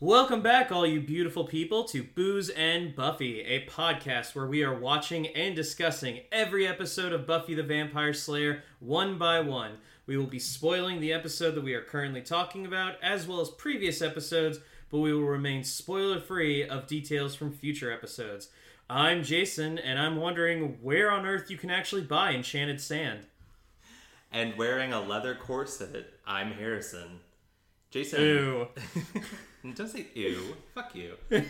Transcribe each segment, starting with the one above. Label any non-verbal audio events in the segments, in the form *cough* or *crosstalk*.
Welcome back, all you beautiful people, to Booze and Buffy, a podcast where we are watching and discussing every episode of Buffy the Vampire Slayer one by one. We will be spoiling the episode that we are currently talking about, as well as previous episodes, but we will remain spoiler free of details from future episodes. I'm Jason, and I'm wondering where on earth you can actually buy Enchanted Sand. And wearing a leather corset, I'm Harrison. Jason. Ew. *laughs* Don't say ew. Fuck you. *laughs*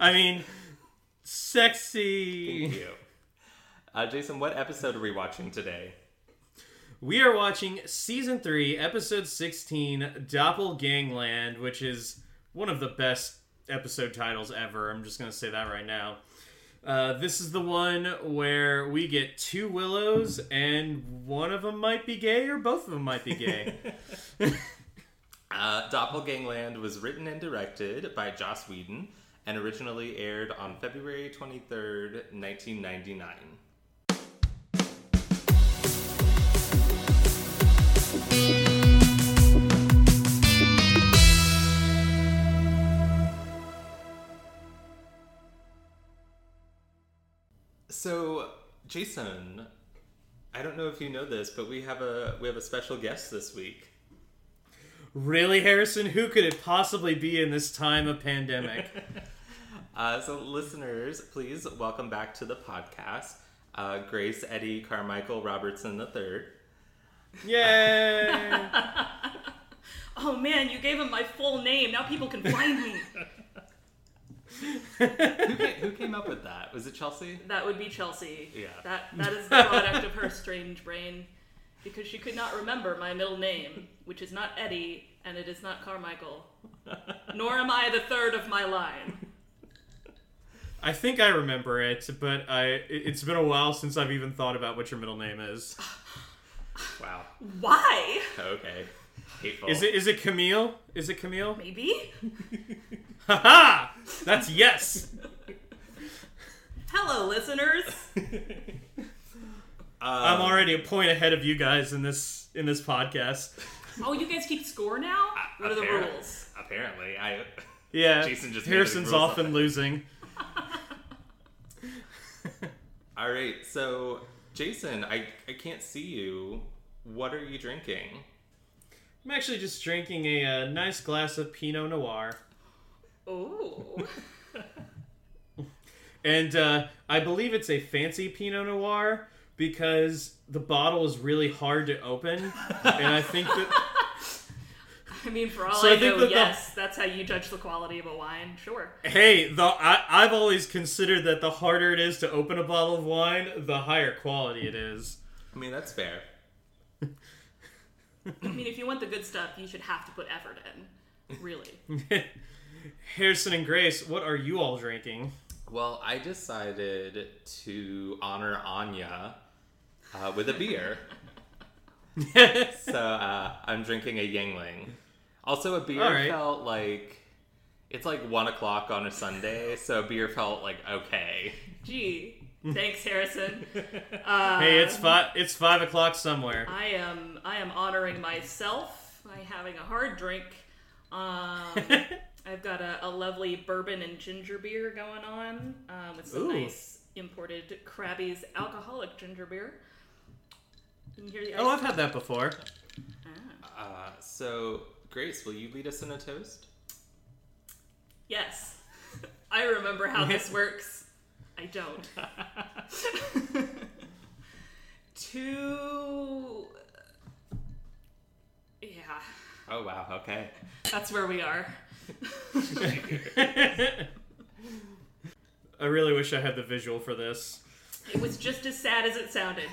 I mean, sexy. Thank you. Uh, Jason, what episode are we watching today? We are watching season 3, episode 16, Doppelgangland, which is one of the best episode titles ever. I'm just going to say that right now. Uh, this is the one where we get two willows, and one of them might be gay, or both of them might be gay. *laughs* Uh, Doppelgangland was written and directed by Joss Whedon and originally aired on February 23rd, 1999. So, Jason, I don't know if you know this, but we have a we have a special guest this week. Really, Harrison? Who could it possibly be in this time of pandemic? *laughs* Uh, so, listeners, please welcome back to the podcast, uh, Grace Eddie Carmichael Robertson III. Yay! *laughs* *laughs* Oh man, you gave him my full name. Now people can find me. Who came, who came up with that? Was it Chelsea? that would be Chelsea. Yeah. That that is the product of her strange brain, because she could not remember my middle name, which is not Eddie and it is not Carmichael. Nor am I the third of my line. I think I remember it, but I it- it's been a while since I've even thought about what your middle name is. *sighs* Wow. Why? Okay. Hateful. Is it is it Camille? Is it Camille? Maybe. *laughs* Haha! That's yes. Hello, listeners. *laughs* I'm already a point ahead of you guys in this in this podcast. *laughs* Oh, you guys keep score now? What are the rules? Apparently, I. Yeah, *laughs* Jason just made Harrison's often up. losing. *laughs* All right. So, Jason, I I can't see you. What are you drinking? I'm actually just drinking a, uh nice glass of Pinot Noir, Oh. and uh, I believe it's a fancy Pinot Noir because the bottle is really hard to open, and I think that *laughs* I mean, for all So I I, think know, that the- yes, that's how you judge the quality of a wine. Sure. hey, the I, I've always considered that the harder it is to open a bottle of wine, the higher quality it is. I mean, that's fair. I mean, if you want the good stuff, you should have to put effort in. Really. *laughs* Harrison and Grace, what are you all drinking? Well, I decided to honor Anya uh, with a beer. *laughs* so uh, I'm drinking a Yuengling. Also, a beer All right. felt like it's like one o'clock on a Sunday, so a beer felt like okay. Gee. Thanks, Harrison. *laughs* Uh, Hey, it's five. It's five o'clock somewhere. I am I am honoring myself by having a hard drink. Um, *laughs* I've got a, a lovely bourbon and ginger beer going on uh, with some Ooh. nice imported Crabbie's alcoholic ginger beer. You can hear the Oh, I've had that before. Ah. Uh, so, Grace, will you lead us in a toast? Yes. *laughs* I remember how this *laughs* works. I don't. *laughs* to. Yeah, Oh wow, okay. that's where we are. I really wish I had the visual for this. It was just as sad as it sounded.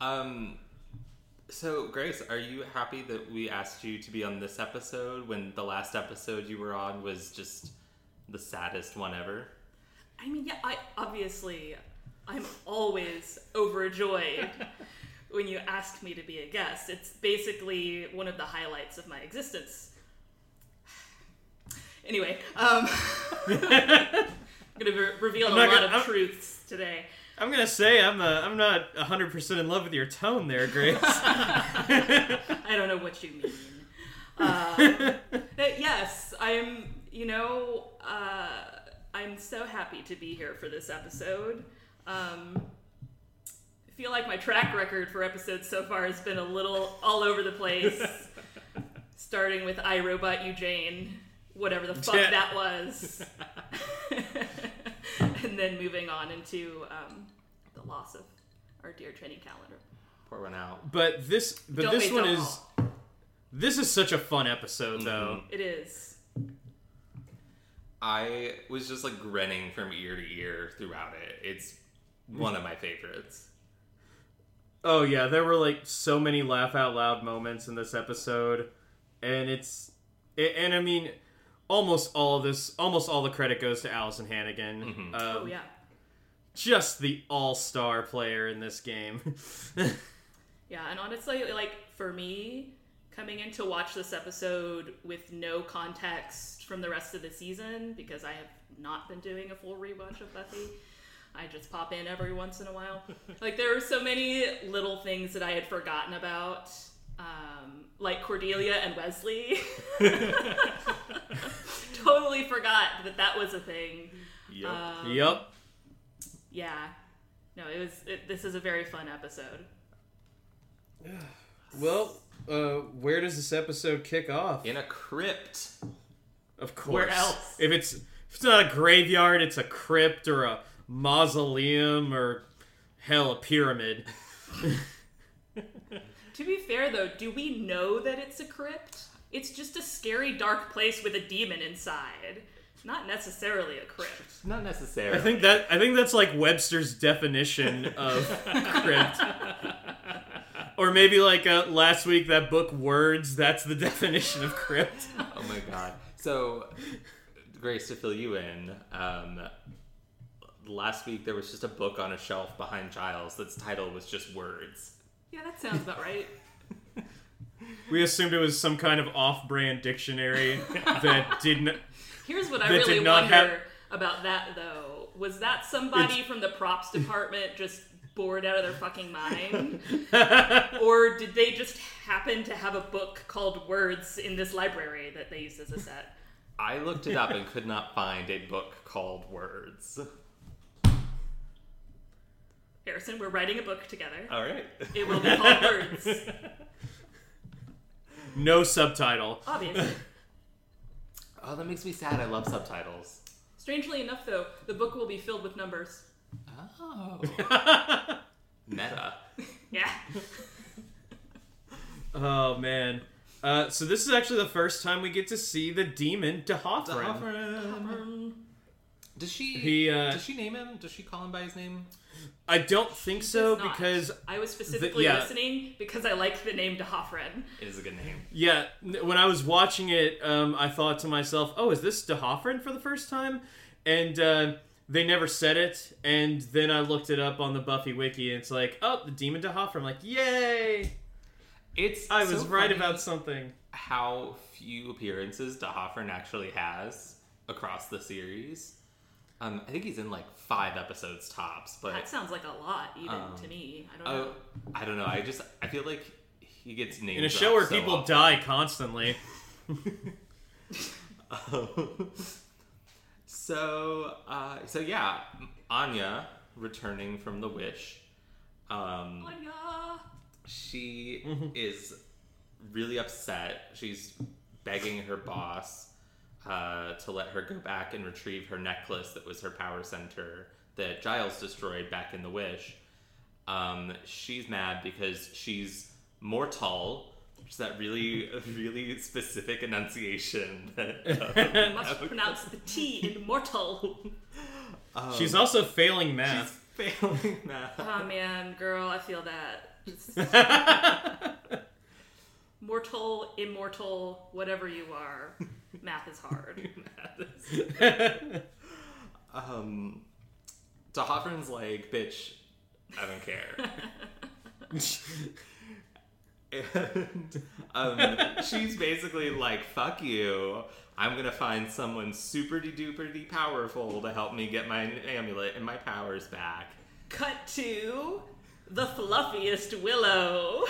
Um, so Grace, are you happy that we asked you to be on this episode when the last episode you were on was just the saddest one ever? I mean, yeah, I obviously I'm always overjoyed *laughs* when you ask me to be a guest. It's basically one of the highlights of my existence. Anyway, um, *laughs* I'm gonna be reveal a lot gonna- of I'm- truths today. I'm gonna say I'm uh, I'm not hundred percent in love with your tone there, Grace. *laughs* I don't know what you mean. Uh, *laughs* yes, I'm. You know, uh, I'm so happy to be here for this episode. Um, I feel like my track record for episodes so far has been a little all over the place. *laughs* Starting with I Robot You Jane, whatever the fuck Yeah. that was, *laughs* and then moving on into um, the loss of our dear training calendar. Pour one out. But this, but Don't this wait, one don't is this is such a fun episode though. It is. I was just like grinning from ear to ear throughout it. It's one of my favorites. Oh yeah, there were like so many laugh out loud moments in this episode, and it's it, and I mean, almost all of this, almost all the credit goes to Alyson Hannigan. Um, Oh yeah. just the all star player in this game. *laughs* Yeah, and honestly, like for me, coming in to watch this episode with no context from the rest of the season, because I have not been doing a full rewatch of Buffy. I just pop in every once in a while. *laughs* like there were so many little things that I had forgotten about, um, like Cordelia and Wesley. *laughs* totally forgot that that was a thing. Yep. Um, yep. Yeah. No, it was. It, this is a very fun episode. *sighs* Well, uh, where does this episode kick off? In a crypt. Of course. Where else? If it's if it's not a graveyard, it's a crypt or a mausoleum or hell, a pyramid. *laughs* To be fair, though, do we know that it's a crypt? It's just a scary, dark place with a demon inside. Not necessarily a crypt. *laughs* Not necessarily. I think that I think that's like Webster's definition of crypt. *laughs* Or maybe like uh, last week that book Words. That's the definition of crypt. *laughs* Oh my god. So, Grace, to fill you in, um, last week there was just a book on a shelf behind Giles that's title was just words. Yeah, that sounds about right. We assumed it was some kind of off-brand dictionary that didn't. Here's what I That really did not wonder have- about that, though. Was that somebody from the props department just bored out of their fucking mind? *laughs* or did they just happen to have a book called Words in this library that they used as a set? I looked it up and could not find a book called Words. Harrison, we're writing a book together. All right. It will be called Words. *laughs* No subtitle. Obviously. *laughs* Oh, that makes me sad. I love subtitles. Strangely enough, though, the book will be filled with numbers. Oh. *laughs* Meta. Yeah. *laughs* Oh man. Uh, so this is actually the first time we get to see the demon D'Hoffryn. Does she? He, uh, does she name him? Does she call him by his name? I don't think so because I was specifically yeah. listening because I like the name D'Hoffryn. It is a good name. yeah, when I was watching it, um, I thought to myself, "Oh, is this D'Hoffryn for the first time?" And uh, they never said it. And then I looked it up on the Buffy wiki, and it's like, "Oh, the demon D'Hoffryn!" I'm like, "Yay!" It's. I was so right funny about something. how few appearances D'Hoffryn actually has across the series. Um, I think he's in like five episodes tops, but That sounds like a lot, even Um, to me. I don't know. oh, I don't know. I just I feel like he gets named In a show where people die constantly. *laughs* so uh, so yeah, Anya returning from the wish. Um, Anya! she Mm-hmm. is really upset. She's begging her boss uh, to let her go back and retrieve her necklace that was her power center that Giles destroyed back in the Wish. Um, she's mad because she's mortal. Which is that really, *laughs* really specific enunciation that *laughs* You must pronounce the T in mortal. She's also failing math. failing *laughs* math. Oh man, girl, I feel that. Mortal, immortal, whatever you are, math is hard. *laughs* Math is. *laughs* Um, D'Hoffryn's like, bitch, I don't care. *laughs* and um, she's basically like, fuck you. I'm gonna find someone super de duper powerful to help me get my amulet and my powers back. Cut to the fluffiest Willow.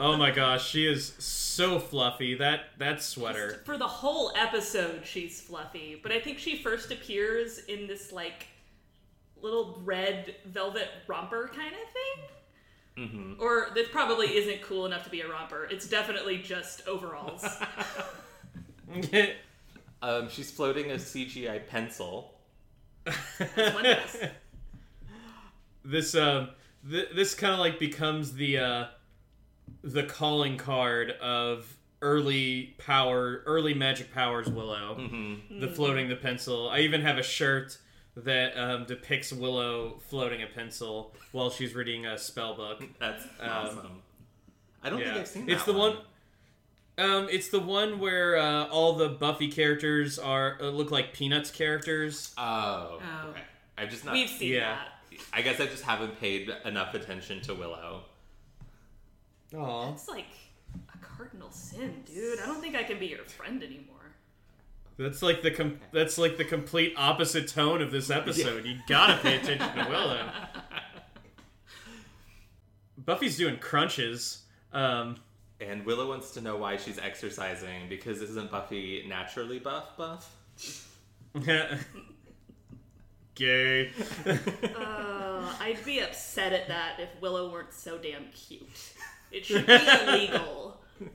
Oh my gosh, she is so fluffy. That that sweater. For the whole episode, she's fluffy, but I think she first appears in this like little red velvet romper kind of thing. Mm-hmm. Or that probably isn't cool enough to be a romper. It's definitely just overalls. *laughs* Um, she's floating a CGI pencil. That's one *laughs* this um th- this kind of like becomes the uh the calling card of early power early magic powers willow Mm-hmm. the floating the pencil i even have a shirt that um, depicts willow floating a pencil while she's reading a spell book That's awesome. I don't think I've seen that it's the one um, it's the one where uh, all the Buffy characters are uh, look like Peanuts characters. Oh, Oh. okay. I've just not. We've seen Yeah. that. I guess I just haven't paid enough attention to Willow. Aw. It's like a cardinal sin, dude. I don't think I can be your friend anymore. That's like the com- that's like the complete opposite tone of this episode. You gotta pay attention to Willow. Buffy's doing crunches. Um, And Willow wants to know why she's exercising because isn't Buffy naturally buff? Buff? *laughs* gay. Uh, I'd be upset at that if Willow weren't so damn cute. It should be illegal. *laughs*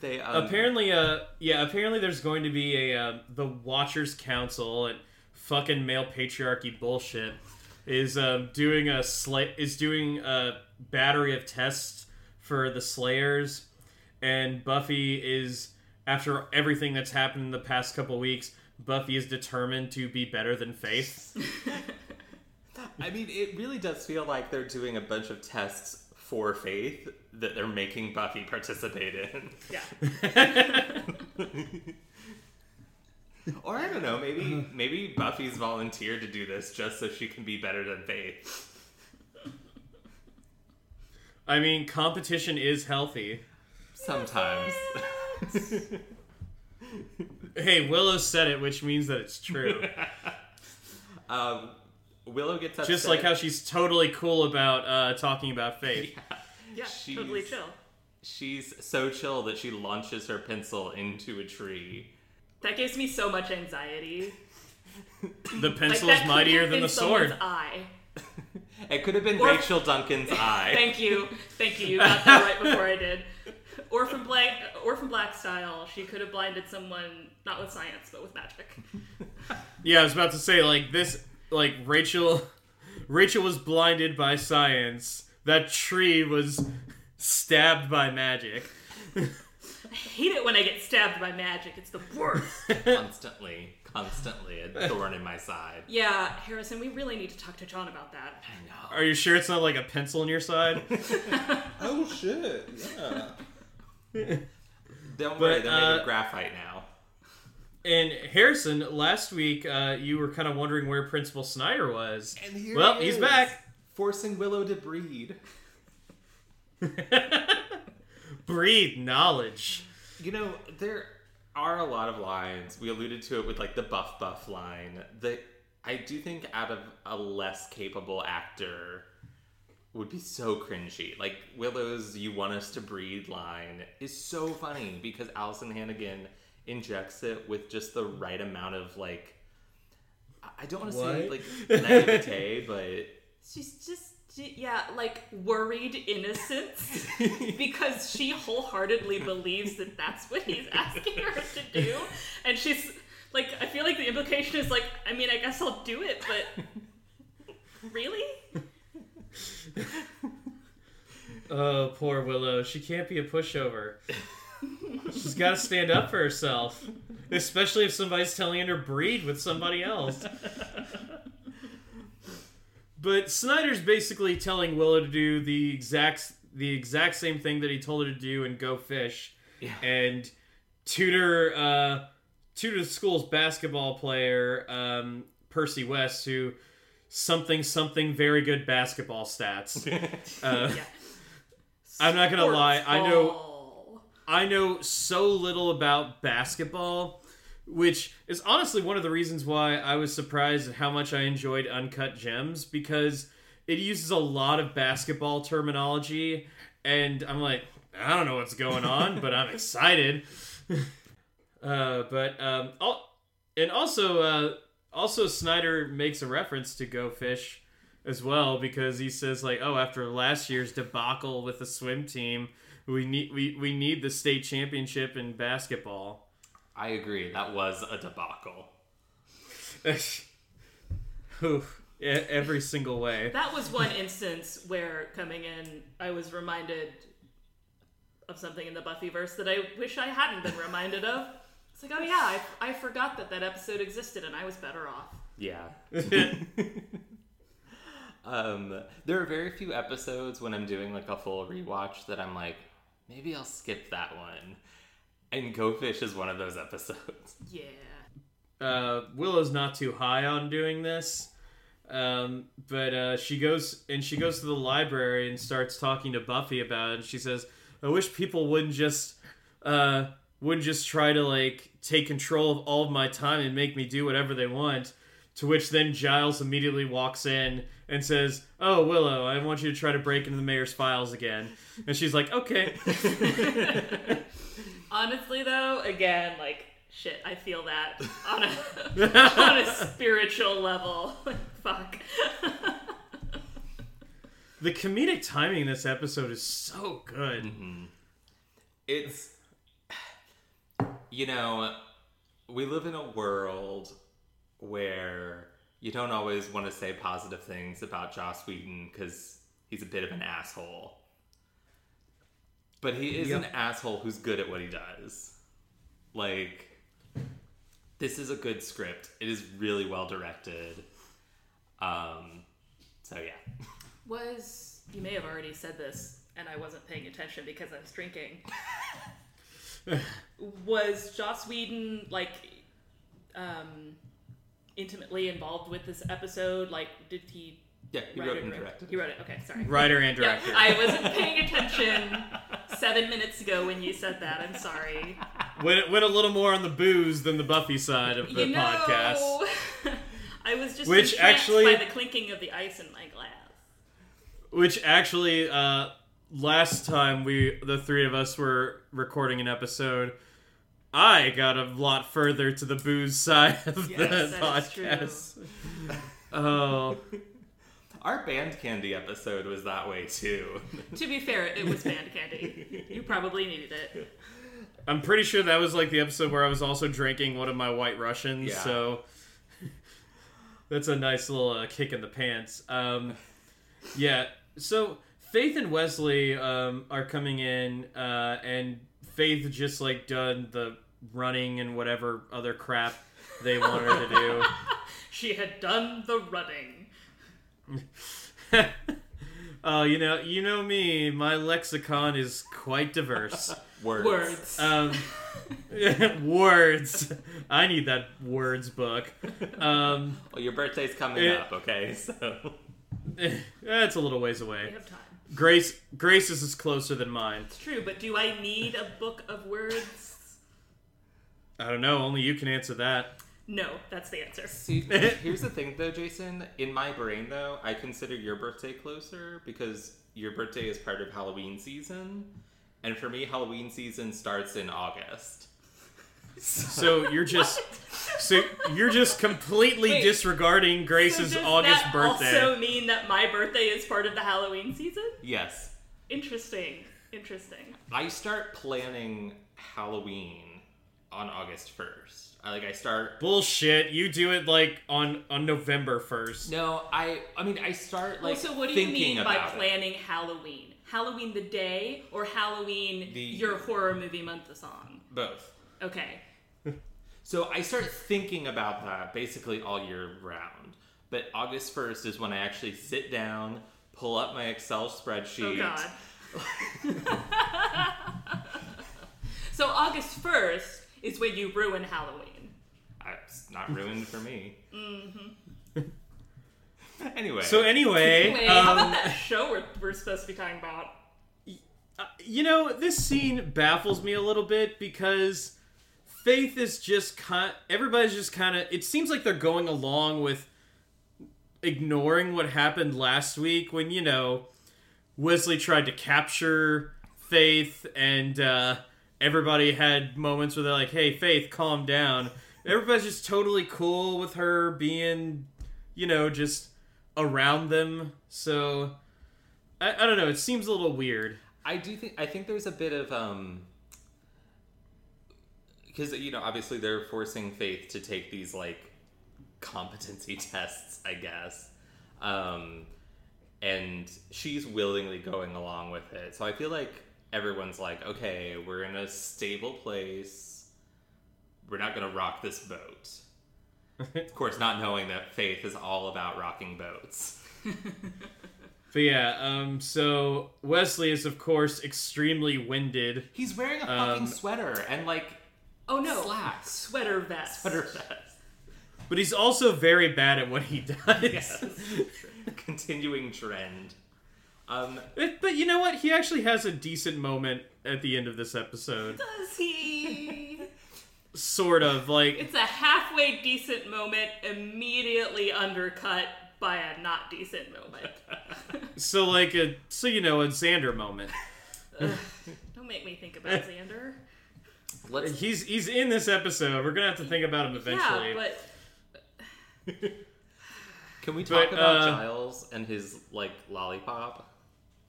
They um, apparently, uh, yeah, apparently there's going to be a uh, the Watchers Council and fucking male patriarchy bullshit is um, doing a sla- is doing a battery of tests for the Slayers, and Buffy is after everything that's happened in the past couple weeks. Buffy is determined to be better than Faith. *laughs* I mean, it really does feel like they're doing a bunch of tests for Faith that they're making Buffy participate in. Yeah. *laughs* Or I don't know, maybe maybe Buffy's volunteered to do this just so she can be better than Faith. I mean, competition is healthy. Sometimes. Hey, Willow said it, which means that it's true. *laughs* um, Willow gets upset. Just like how she's totally cool about uh, talking about Faith. *laughs* Yeah, She's- totally chill. she's so chill that she launches her pencil into a tree. That gives me so much anxiety. *laughs* The Like, pencil that is could mightier than the sword. someone's Eye. *laughs* It could have been Or- Rachel Duncan's eye. Thank you, thank you. You got that right before I did. Orphan Black, Orphan Black style. She could have blinded someone not with science but with magic. Yeah, I was about to say like this. Like Rachel, *laughs* Rachel was blinded by science. That tree was stabbed by magic. I hate it when I get stabbed by magic. It's the worst. *laughs* constantly, constantly a thorn in my side. yeah, Harrison, we really need to talk to John about that. I know. Are you sure it's not like a pencil in your side? *laughs* Oh shit! Yeah. Don't But, worry, they're made uh, of graphite now. And Harrison, last week uh, you were kind of wondering where Principal Snyder was. And here well, he he's back. forcing Willow to breed. *laughs* Breathe knowledge. You know, there are a lot of lines. We alluded to it with like the buff buff line that I do think out of a less capable actor would be so cringy. Like Willow's "You want us to Breed" line is so funny because Alyson Hannigan injects it with just the right amount of like I don't want to say like *laughs* naivete, but She's just, yeah, like worried innocence *laughs* because she wholeheartedly believes that that's what he's asking her to do. And she's like, I feel like the implication is like, I mean, I guess I'll do it, but really? *laughs* Oh, poor Willow. She can't be a pushover. She's got to stand up for herself, especially if somebody's telling her to breed with somebody else. But Snyder's basically telling Willow to do the exact the exact same thing that he told her to do and go fish, Yeah. and tutor uh, tutor the school's basketball player um, Percy West, who something something very good basketball stats. *laughs* Uh, Yeah. I'm not gonna lie, I know- Sportsball. I know so little about basketball, which is honestly one of the reasons why I was surprised at how much I enjoyed Uncut Gems because it uses a lot of basketball terminology and I'm like, I don't know what's going on, but I'm excited. *laughs* uh, but um, al- and also, uh, also Snyder makes a reference to Go Fish as well because he says like, oh, after last year's debacle with the swim team, we need we, we need the state championship in basketball. I agree. That was a debacle. *laughs* Oof, every single way. That was one instance where coming in, I was reminded of something in the Buffyverse that I wish I hadn't been reminded of. It's like, oh yeah, I, I forgot that that episode existed, and I was better off. Yeah. *laughs* um, there are very few episodes when I'm doing like a full rewatch that I'm like, maybe I'll skip that one. And Go Fish is one of those episodes. *laughs* Yeah. uh, Willow's not too high on doing this, um, but uh, she goes and she goes to the library and starts talking to Buffy about it. And she says, "I wish people wouldn't just uh, wouldn't just try to like take control of all of my time and make me do whatever they want." To which then Giles immediately walks in and says, "Oh Willow, I want you to try to break into the mayor's files again." And she's like, "Okay." *laughs* Honestly, though, again, like shit, I feel that on a *laughs* on a spiritual level. *laughs* Fuck. the comedic timing in this episode is so good. Mm-hmm. It's, you know, we live in a world where you don't always want to say positive things about Joss Whedon because he's a bit of an asshole. But he is an asshole who's good at what he does. Like, this is a good script. It is really well directed. Um, so yeah. *laughs* Was you may have already said this, and I wasn't paying attention because I was drinking. *laughs* was Joss Whedon like um, intimately involved with this episode? Like, did he? Yeah, he write wrote it and or- directed. He wrote it. Okay, sorry. Writer and Yeah, director. I wasn't paying attention seven minutes ago when you said that. I'm sorry. went, went a little more on the booze than the Buffy side of the you know, podcast. *laughs* I was just Which actually- by the clinking of the ice in my glass. Which actually, uh, last time we, the three of us, were recording an episode, I got a lot further to the booze side of Yes, the that is podcast. *laughs* Oh, Our band candy episode was that way too. To be fair, it was band candy. You probably needed it. I'm pretty sure that was like the episode where I was also drinking one of my White Russians. Yeah. So *laughs* that's a nice little uh, kick in the pants. Um, yeah. So Faith and Wesley um, are coming in, uh, and Faith just like done the running and whatever other crap they want her to do. *laughs* She had done the running. Oh, *laughs* you know, you know me. My lexicon is quite diverse. *laughs* Words. Words. Um, words. I need that words book. Um, Well, your birthday's coming It- up, okay? So that's a little ways we away. have time. Grace, Grace's is closer than mine. It's true, but do I need a book of words? I don't know. Only you can answer that. No, that's the answer. See, *laughs* here's the thing though, Jason. In my brain though, I consider your birthday closer because your birthday is part of Halloween season. And for me, Halloween season starts in August. So you're just, so you're just completely Wait. disregarding Grace's so August that birthday. also mean that my birthday is part of the Halloween season? Yes. Interesting. Interesting. I start planning Halloween on August 1st. I like I start Bullshit. You do it like on on November first. No, I I mean I start like well, so what do you thinking mean by about it. planning Halloween? Halloween the day or Halloween The- your horror movie month the song? both. Okay. *laughs* So I start thinking about that basically all year round. But August 1st is when I actually sit down, pull up my Excel spreadsheet. Oh god. *laughs* *laughs* so August 1st is when you ruin Halloween. It's not ruined for me. mm-hmm. *laughs* anyway. So anyway, Wait, how um, about that show we're, we're supposed to be talking about? Uh, you know, this scene baffles me a little bit because Faith is just kind. Everybody's just kind of. It seems like they're going along with ignoring what happened last week when you know Wesley tried to capture Faith, and uh, everybody had moments where they're like, "Hey, Faith, calm down." Everybody's just totally cool with her being, you know, just around them. So I, I don't know. It seems a little weird. I do think I think there's a bit of um because you know obviously they're forcing Faith to take these like competency *laughs* tests, I guess, um, and she's willingly going along with it. So I feel like everyone's like, okay, we're in a stable place. We're not gonna rock this boat. *laughs* of course, not knowing that Faith is all about rocking boats. *laughs* But yeah, um, so Wesley is of course extremely winded. He's wearing a Um, fucking sweater and like Oh no, Slacks. sweater vest. sweater vest. But he's also very bad at what he does. Yes. *laughs* Continuing trend. Um, It- but you know what? He actually has a decent moment at the end of this episode. Does he? Sort of. Like, it's a halfway decent moment, immediately undercut by a not decent moment. *laughs* so like a, so you know, a Xander moment. *laughs* Don't make me think about Xander. let's. He's he's in this episode. We're gonna have to think about him eventually. Yeah, but Can we talk but, about uh, Giles and his like lollipop?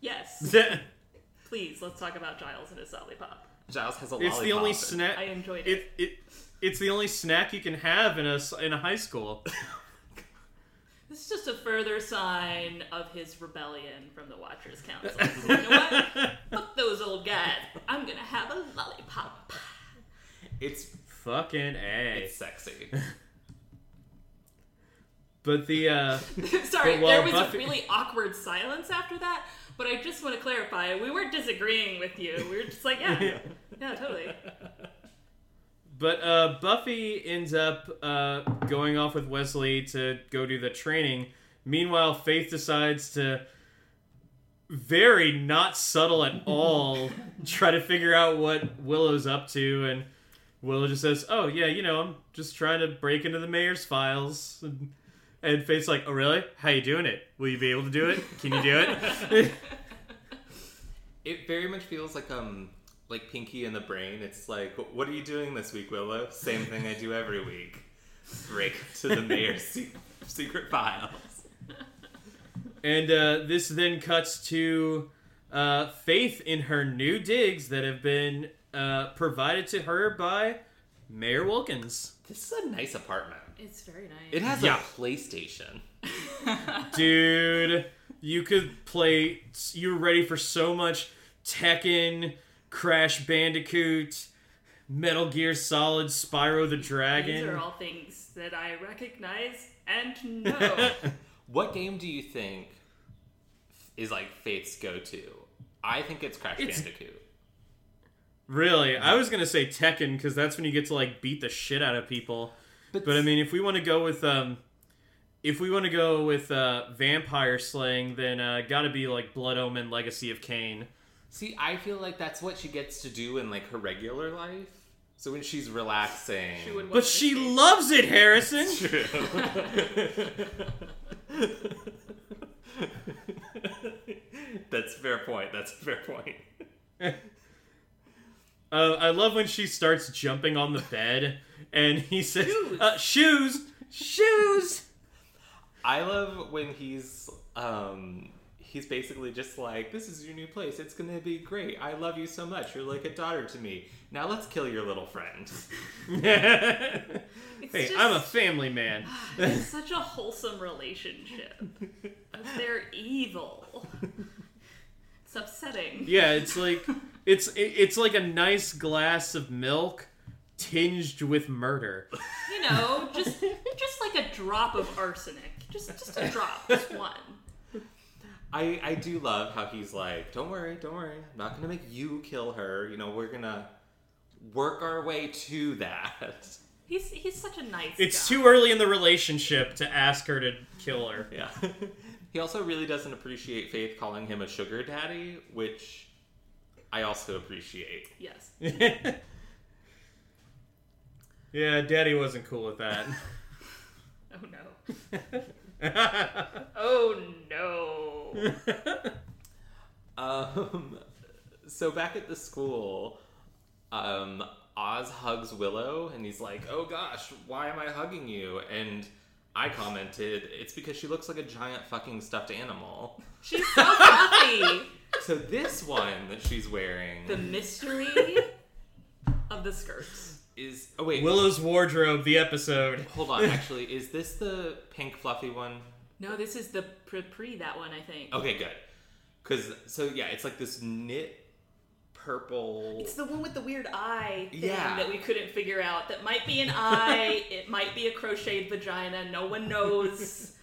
Yes, *laughs* please let's talk about Giles and his lollipop. Giles has a lollipop. It's the only snack. I enjoyed it. It, it it's the only snack you can have in a s- in a high school. *laughs* This is just a further sign of his rebellion from the Watchers Council. *laughs* You know what? Fuck those old guys. I'm gonna have a lollipop. It's Fucking a. it's sexy. But the uh, Sorry, But while there was Buffy- a really awkward silence after that. But I just want to clarify, we weren't disagreeing with you. We were just like, *laughs* yeah, yeah, totally. But uh, Buffy ends up uh, going off with Wesley to go do the training. Meanwhile, Faith decides to very not subtle at *laughs* all try to figure out what Willow's up to, and Willow just says, "Oh yeah, you know, I'm just trying to break into the mayor's files." And, and Faith's like, "Oh really? How you doing it? Will you be able to do it? Can you do it?" *laughs* It very much feels like um like Pinky in the Brain. It's like, what are you doing this week, Willow? Same thing I do every week. Break to the mayor's se- secret files. And uh, this then cuts to uh, Faith in her new digs that have been uh, provided to her by Mayor Wilkins. This is a nice apartment. It's very nice. It has Yeah. a PlayStation. *laughs* Dude, you could play. You're ready for so much Tekken, Crash Bandicoot, Metal Gear Solid, Spyro the Dragon. These Dragon. are all things that I recognize and know. *laughs* What game do you think is like Faith's go-to? I think it's Crash It's- Bandicoot. Really, I was gonna say Tekken because that's when you get to like beat the shit out of people. But, But I mean, if we want to go with um, if we want to go with uh, vampire slaying, then uh, gotta be like Blood Omen: Legacy of Kain. see, I feel like that's what she gets to do in like her regular life. So when she's relaxing, She But she loves it, Harrison. True. *laughs* That's a fair point. That's a fair point. *laughs* Uh, I love when she starts jumping on the bed and he says, Shoes. Uh, "Shoes, shoes." I love when he's um he's basically just like, This is your new place, it's gonna be great. I love you so much. You're like a daughter to me. Now let's kill your little friend. *laughs* hey, It's I'm a family man. *sighs* It's such a wholesome relationship. They're evil. It's upsetting. Yeah, it's like it's it- it's like a nice glass of milk tinged with murder. You know, just just like a drop of arsenic. Just just a drop, just one. I, I do love how he's like, Don't worry, don't worry. I'm not gonna make you kill her. You know, we're gonna work our way to that. He's he's such a nice It's guy. too early in the relationship to ask her to kill her. Yeah. *laughs* he also really doesn't appreciate Faith calling him a sugar daddy, which I also appreciate. Yes. *laughs* yeah, Daddy wasn't cool with that. *laughs* Oh no. *laughs* Oh no. *laughs* Um, so back at the school, um, Oz hugs Willow, and he's like, "Oh gosh, why am I hugging you?" And I commented, "It's because she looks like a giant fucking stuffed animal." She's so fluffy. So this one that she's wearing the mystery of the skirts. Is oh wait, Willow's wardrobe, the episode. hold on. Actually, is this the pink fluffy one? No, this is the pre, pre that one, I think. Okay, good. Cause so yeah, it's like this knit purple. It's the one with the weird eye thing Yeah. that we couldn't figure out. That might be an eye. *laughs* it might be a crocheted vagina. No one knows. *laughs*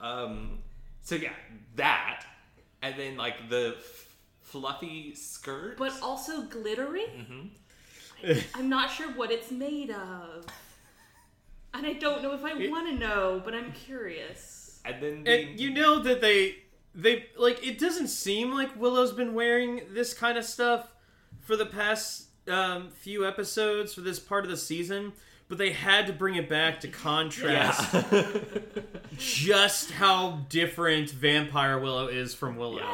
Um, so yeah, that, and then like the f- fluffy skirt. but also glittery. Mm-hmm. *laughs* I'm not sure what it's made of. And I don't know if I want to know, but I'm curious. and then the, And you know that they they like it doesn't seem like Willow's been wearing this kind of stuff for the past um, few episodes for this part of the season, but they had to bring it back to contrast *laughs* yeah. *laughs* just how different Vampire Willow is from Willow.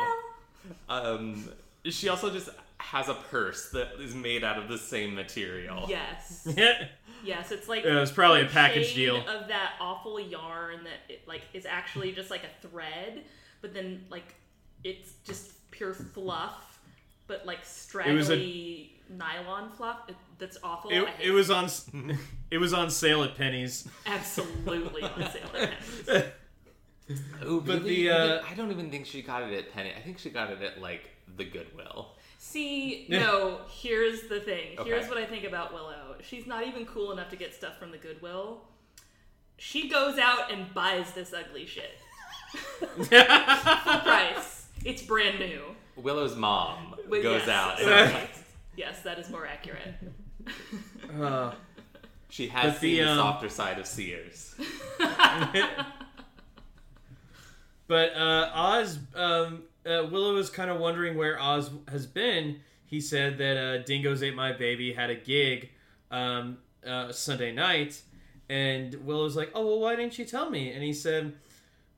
um, she also just has a purse that is made out of the same material. Yes. *laughs* Yes, it's like Yeah, it was probably a package deal. of that awful yarn that it, like is actually just like a thread, but then like it's just pure fluff, but like straggly was a- nylon fluff. It, that's awful. It, it was on *laughs* it was on sale at Penney's. absolutely on sale at Penney's. Ooh, *laughs* But the, uh, I don't even think she got it at Penney. I think she got it at like the Goodwill. See, *laughs* no, here's the thing. Here's Okay. what I think about Willow. She's not even cool enough to get stuff from the Goodwill. She goes out and buys this ugly shit. *laughs* Full price. It's brand new. Willow's mom But goes yes, out. And *laughs* yes, that is more accurate. Uh, she has But the, seen the um, softer side of Sears. But uh, Oz, um, uh, Willow is kind of wondering where Oz has been. He said that uh, Dingoes Ate My Baby had a gig um, uh, Sunday night, and Willow's like, "Oh well, why didn't you tell me?" And he said,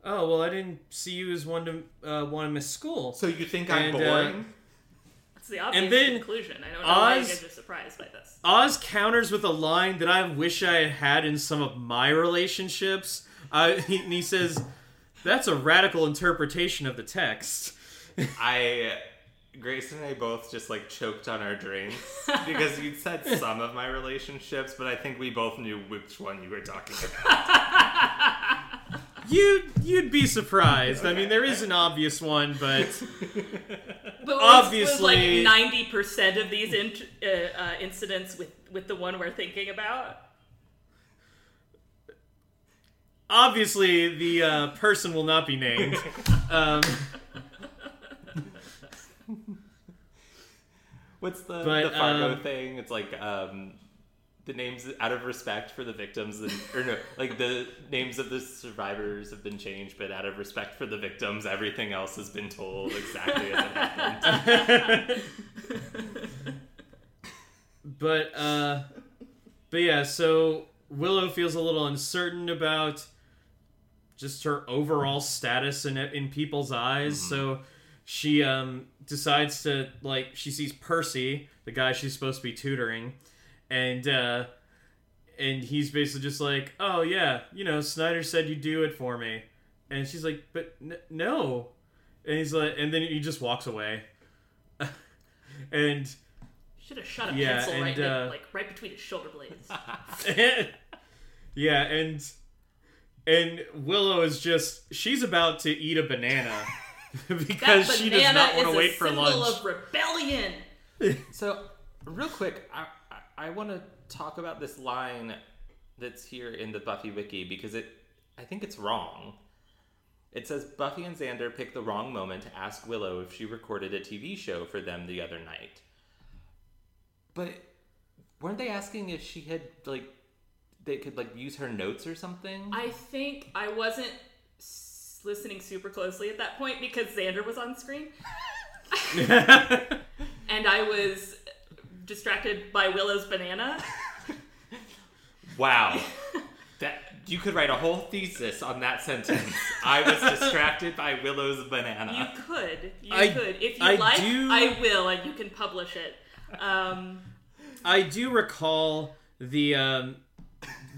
"Oh well, I didn't see you as one to uh, want to miss school." So you think I'm And, uh, boring? That's the obvious And then conclusion. I don't know why you Oz- guys are surprised by this. Oz counters with a line that I wish I had had in some of my relationships. Uh, *laughs* he, and he says, "That's a radical interpretation of the text." I, Grace and I both just like choked on our drinks *laughs* because you said some of my relationships, but I think we both knew which one you were talking about. *laughs* You you'd be surprised. I mean, there is an obvious one, but *laughs* But Obviously- was like ninety percent of these int- uh, uh, incidents with with the one we're thinking about. obviously the uh, person will not be named. Um, What's the, But, the Fargo um, thing? It's like um, the names out of respect for the victims, and, or no, like the names of the survivors have been changed, but out of respect for the victims, everything else has been told exactly as it happened. *laughs* but uh, but yeah, so Willow feels a little uncertain about just her overall status in in people's eyes. So she um decides to like she sees Percy, the guy she's supposed to be tutoring, and uh and he's basically just like, "Oh yeah, you know, Snyder said you do it for me." And she's like, "But n- no." And he's like and then he just walks away. *laughs* and Should have shot a Yeah, pencil right, and, in- uh, like right between his shoulder blades. *laughs* *laughs* yeah, and and Willow is just she's about to eat a banana *laughs* because that she does not want to wait for a for symbol lunch. of rebellion. *laughs* So, real quick, I, I, I want to talk about this line that's here in the Buffy wiki because it, I think it's wrong. It says Buffy and Xander picked the wrong moment to ask Willow if she recorded a TV show for them the other night. But weren't they asking if she had like they could like use her notes or something? I think I wasn't s- listening super closely at that point because Xander was on screen, *laughs* and I was distracted by Willow's banana. Wow. that You could write a whole thesis on that sentence. I was distracted by Willow's banana. You could. You I- could. If you I like, do- I will, and you can publish it. Um, I do recall the um,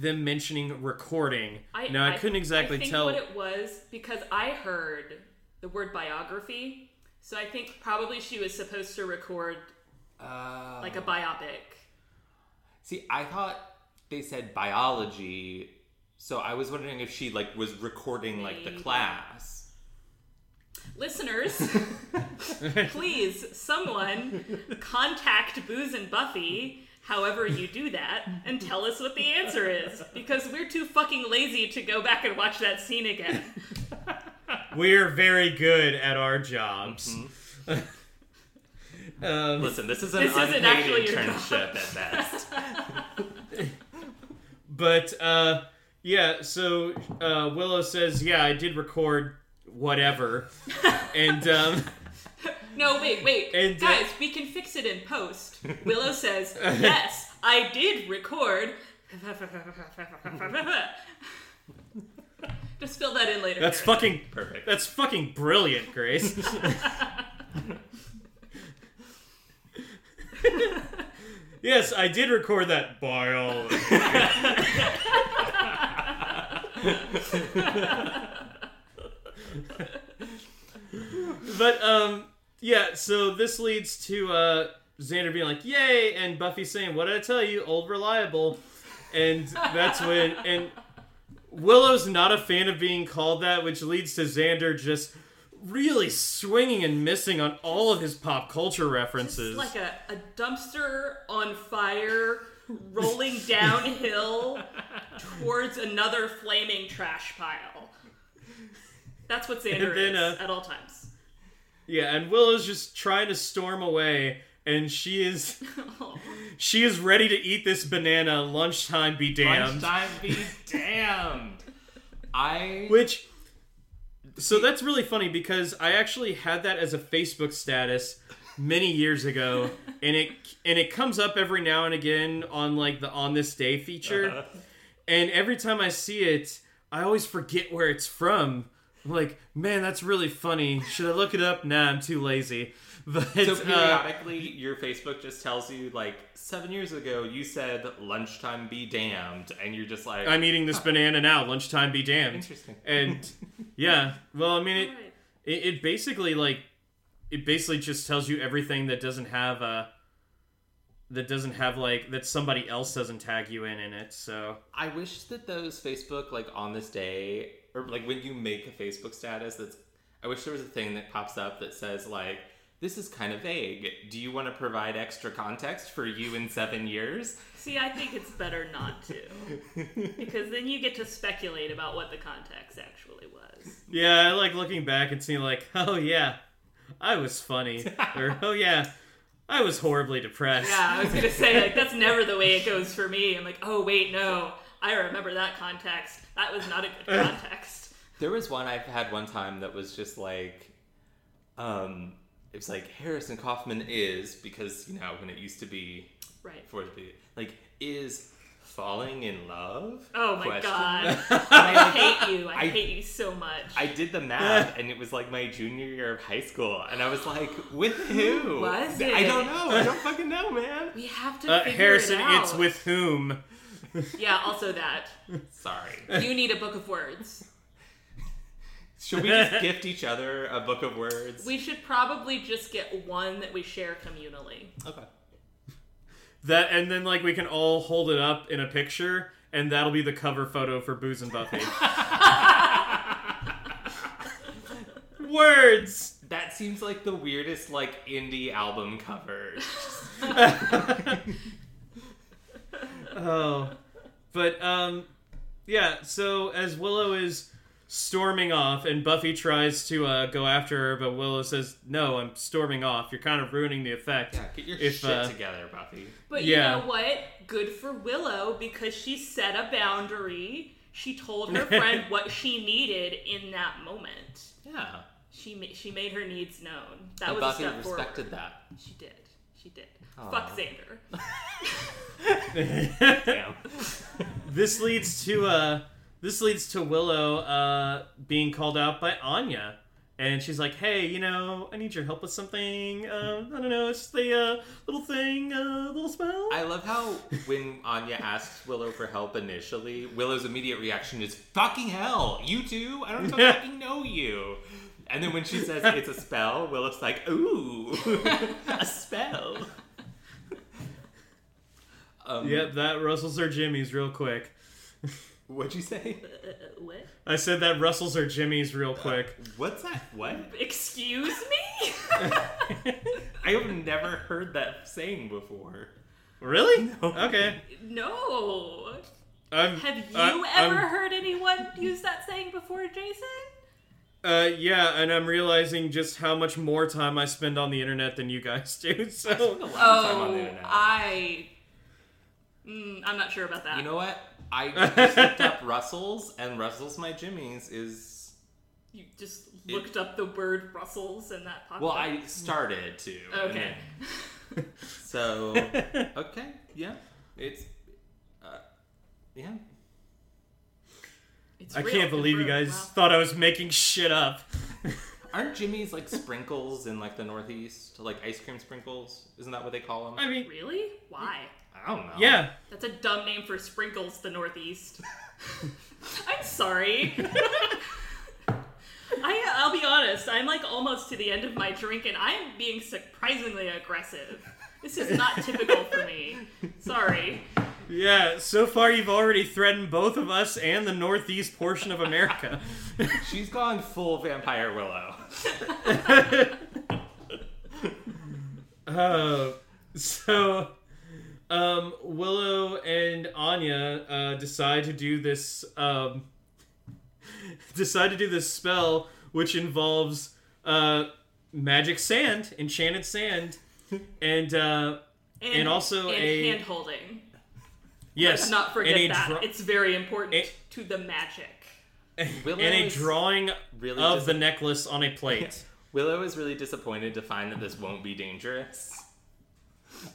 them mentioning recording. I, now I, couldn't exactly I think tell. what it was because I heard the word biography, so I think probably she was supposed to record Uh, like a biopic. See, I thought they said biology, so I was wondering if she like was recording like the class. Listeners, *laughs* please, someone contact Booze and Buffy. However, you do that, and tell us what the answer is, because we're too fucking lazy to go back and watch that scene again. *laughs* We're very good at our jobs. Mm-hmm. *laughs* um, Listen, this is an This isn't unpaid internship at best. *laughs* but uh, yeah, so uh, Willow says, "Yeah, I did record whatever," and um, No, wait, wait. And, uh, Guys, we can fix it in post. Willow *laughs* says, Yes, I did record. *laughs* Just fill that in later. that's Harrison. fucking Perfect. that's fucking brilliant, Grace. *laughs* yes, I did record that biology. but um yeah, so this leads to uh Xander being like, "Yay!" and Buffy saying, "What did I tell you? Old reliable." And that's when and Willow's not a fan of being called that, which leads to Xander just really swinging and missing on all of his pop culture references. It's like a, a dumpster on fire rolling downhill *laughs* towards another flaming trash pile. That's what Xander And then, is uh, at all times. Yeah, and Willow's just trying to storm away, and she is *laughs* she is ready to eat this banana. Lunchtime be damned. Lunchtime be damned. I Which so that's really funny because I actually had that as a Facebook status many years ago *laughs* and it and it comes up every now and again on like the on this day feature Uh-huh. and every time I see it I always forget where it's from. I'm like, man, that's really funny. Should I look it up? Nah, I'm too lazy. *laughs* But so uh, periodically your Facebook just tells you like seven years ago you said lunchtime be damned, and you're just like I'm eating this banana now. Lunchtime be damned. interesting. And *laughs* yeah, well, I mean, it, Right. it it basically like it basically just tells you everything that doesn't have uh that doesn't have like that somebody else doesn't tag you in in it. So I wish that those Facebook like on this day or like when you make a Facebook status that's I wish there was a thing that pops up that says like this is kind of vague. Do you want to provide extra context for you in 7 years? See, I think it's better not to. because then you get to speculate about what the context actually was. yeah, I like looking back and seeing like, *laughs* oh yeah, I was funny, or *laughs* oh yeah, I was horribly depressed. Yeah, I was gonna say, like, that's never the way it goes for me. I'm like, oh, wait, no. I remember that context. That was not a good *laughs* context. There was one I've had one time that was just like, um, it was like Harrison Kaufman is because you know when it used to be Right. for it to be like is falling in love. Oh my Question god. I *laughs* I, hate you. I, I- hate you so much. I did the math and it was like my junior year of high school, and I was like, with who? Was I don't know. I don't fucking know, man. we have to Uh, figure Harrison, it out. it's with whom? *laughs* Yeah, also that. Sorry. You need a book of words. Should we just gift each other a book of words? We should probably just get one that we share communally. okay. That and then like we can all hold it up in a picture, and that'll be the cover photo for Booze and Buffy. *laughs* Words. That seems like the weirdest like indie album cover. *laughs* Oh, but um, yeah. So as Willow is storming off, and Buffy tries to uh, go after her, but Willow says, "No, I'm storming off. You're kind of ruining the effect." Yeah, get your If, shit uh, together, Buffy. But Yeah. you know what? Good for Willow because she set a boundary. She told her *laughs* friend what she needed in that moment. Yeah. She ma- she made her needs known. That And was Buffy a step respected forward. that. She did. She did. Aw. Fuck Xander. *laughs* Damn. *laughs* this leads to uh this leads to Willow uh, being called out by Anya. And she's like, "Hey, you know, I need your help with something. Uh, I don't know, it's just a uh, little thing, uh, little spell." I love how when Anya asks Willow for help initially, Willow's immediate reaction is "fucking hell, you too? I don't fucking know you." And then when she says it's a spell, Willow's like, "Ooh, *laughs* a spell." Um, Yep, that rustles her jimmies real quick. *laughs* What'd you say? Uh, uh, what? I said that rustles her jimmies real quick. What's that? What? *laughs* Excuse me? *laughs* I have never heard that saying before. really? Okay. no. I'm, Have you I- ever I'm- heard anyone use that saying before, Jason? Uh, yeah, and I'm realizing just how much more time I spend on the internet than you guys do. A So lot of time on the Oh, internet. I. Mm, I'm not sure about that. You know what? I *laughs* just looked up Russell's, and Russell's My Jimmy's is. You just looked up the word Russell's, and that popped Well, up. I started to. Okay. then- *laughs* So, okay, yeah. It's. Uh, yeah. It's I can't believe you guys Wow. thought I was making shit up. *laughs* Aren't Jimmy's like sprinkles in like the Northeast? Like ice cream sprinkles? Isn't that what they call them? I mean, Really? Why? I don't know. yeah. That's a dumb name for sprinkles, the Northeast. *laughs* I'm sorry. *laughs* I, I'll be honest, I'm like almost to the end of my drink and I'm being surprisingly aggressive. This is not typical for me. Sorry. Yeah, so far you've already threatened both of us and the northeast portion of America. *laughs* She's gone full vampire willow. Uh, so, Willow and Anya uh, decide to do this. Um, *laughs* decide to do this spell, which involves uh, magic sand, enchanted sand, *laughs* and uh, And, And also and a- hand holding. yes, Let's not forget that. dra- it's very important a- to the magic. Willow and a drawing really of dis- the necklace on a plate. *laughs* Willow is really disappointed to find that this won't be dangerous.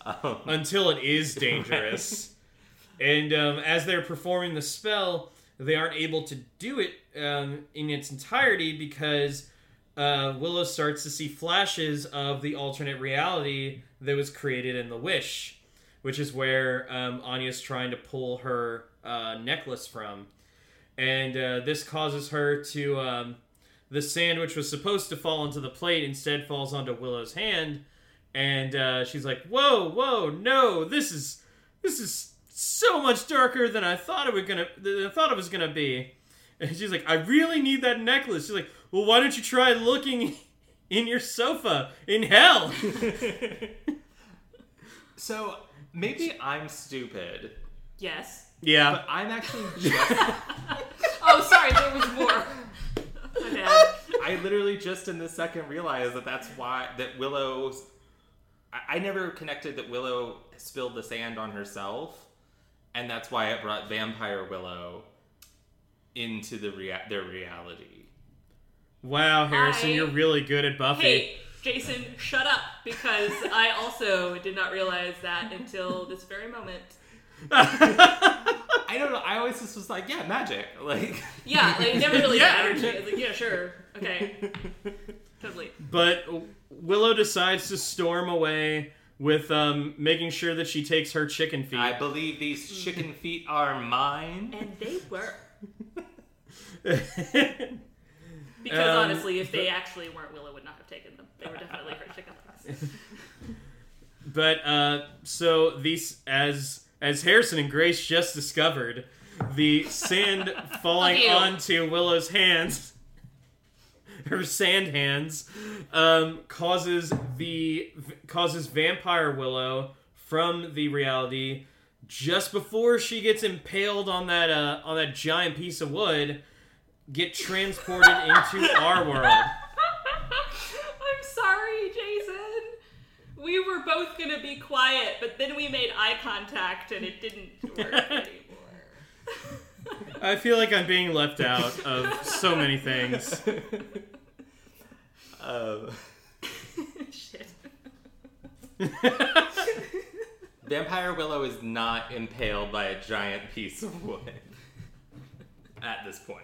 Um, until it is dangerous. And um, as they're performing the spell, they aren't able to do it um, in its entirety because uh, Willow starts to see flashes of the alternate reality that was created in the Wish, which is where um, Anya's trying to pull her uh, necklace from. And uh, this causes her to. Um, the sand, which was supposed to fall into the plate, instead falls onto Willow's hand and uh, she's like, "Whoa, whoa, no! This is this is so much darker than I thought it was gonna than I thought it was gonna be." And she's like, "I really need that necklace." She's like, "Well, why don't you try looking in your sofa in hell?" *laughs* so maybe I'm stupid, Yes. yeah, but I'm actually *laughs* just. Oh, sorry, there was more. *laughs* I literally just in this second realized that that's why that Willow's. I, I never connected that Willow spilled the sand on herself, and that's why it brought Vampire Willow into the rea- their reality. wow, Harrison, I- you're really good at Buffy. Hey, Jason, shut up, because I also did not realize that until this very moment. *laughs* I don't know. I always just was like, yeah, magic. Like, Yeah, like, it never really Yeah. mattered to me. I was like, yeah, sure. Okay. *laughs* Totally. But Willow decides to storm away with um, making sure that she takes her chicken feet. I believe these chicken feet are mine. And they were. *laughs* Because Um, honestly, if they actually weren't, Willow would not have taken them. They were definitely her chicken legs. *laughs* But uh, so these as as Harrison and Grace just discovered, the sand *laughs* falling onto Willow's hands, her sand hands, um, causes the causes Vampire Willow from the reality just before she gets impaled on that uh, on that giant piece of wood, get transported into *laughs* our world. I'm sorry, Jason. We were both gonna be quiet, but then we made eye contact and it didn't work *laughs* anymore. *laughs* I feel like I'm being left out of so many things. Um, Shit. Vampire Willow is not impaled by a giant piece of wood. at this point.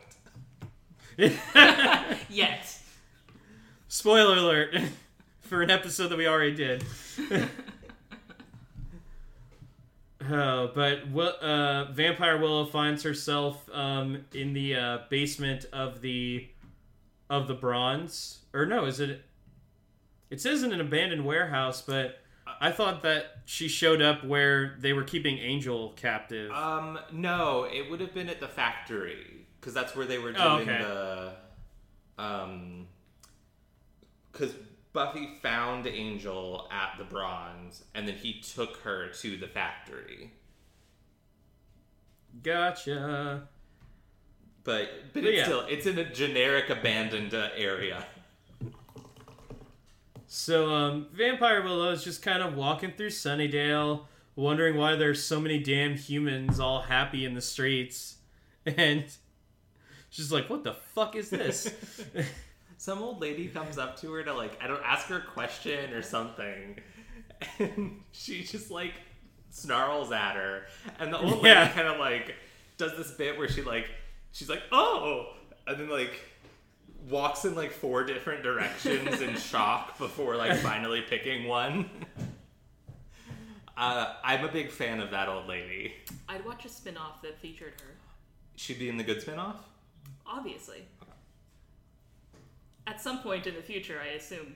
*laughs* Yet. Spoiler alert *laughs* for an episode that we already did. Oh, *laughs* but Wi- uh, Vampire Willow finds herself um, in the uh, basement of the of the bronze, or no? Is it? It says in an abandoned warehouse, but I thought that she showed up where they were keeping Angel captive. Um, no, it would have been at the factory because that's where they were doing Oh, okay. the. Um, because Buffy found Angel at the Bronze, and then he took her to the factory. gotcha. But but But it's yeah. still it's in a generic abandoned uh, area. So, um, Vampire Willow is just kind of walking through Sunnydale, wondering why there's so many damn humans all happy in the streets, *laughs* and she's like, "What the fuck is this?" *laughs* Some old lady comes up to her to like I don't ask her a question or something, *laughs* and she just like snarls at her, and the old Yeah. lady kind of like does this bit where she like she's like oh, and then like walks in like four different directions in *laughs* shock before like finally picking one. Uh, I'm a big fan of that old lady. I'd watch a spin off that featured her. She'd be in the good spinoff. Obviously. At some point in the future, I assume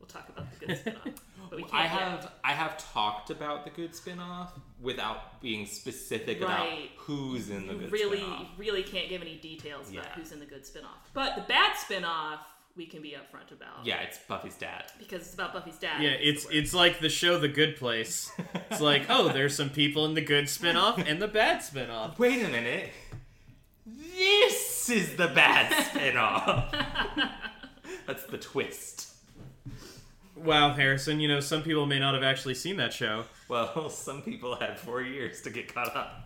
we'll talk about the good *laughs* spin-off. But we can't I yet. have I have talked about the good spin-off without being specific about Right. who's in the You good really, spin-off. really can't give any details about Yeah. who's in the good spin-off. But the bad spin-off, we can be upfront about. Yeah, it's Buffy's dad. Because it's about Buffy's dad. yeah, is the it's word. it's like the show The Good Place. It's like, oh, there's some people in the good spinoff *laughs* and the bad spinoff. Wait a minute. This is the bad *laughs* spin-off. That's the twist. Wow, Harrison, you know, some people may not have actually seen that show. Well, *laughs* some people had four years to get caught up.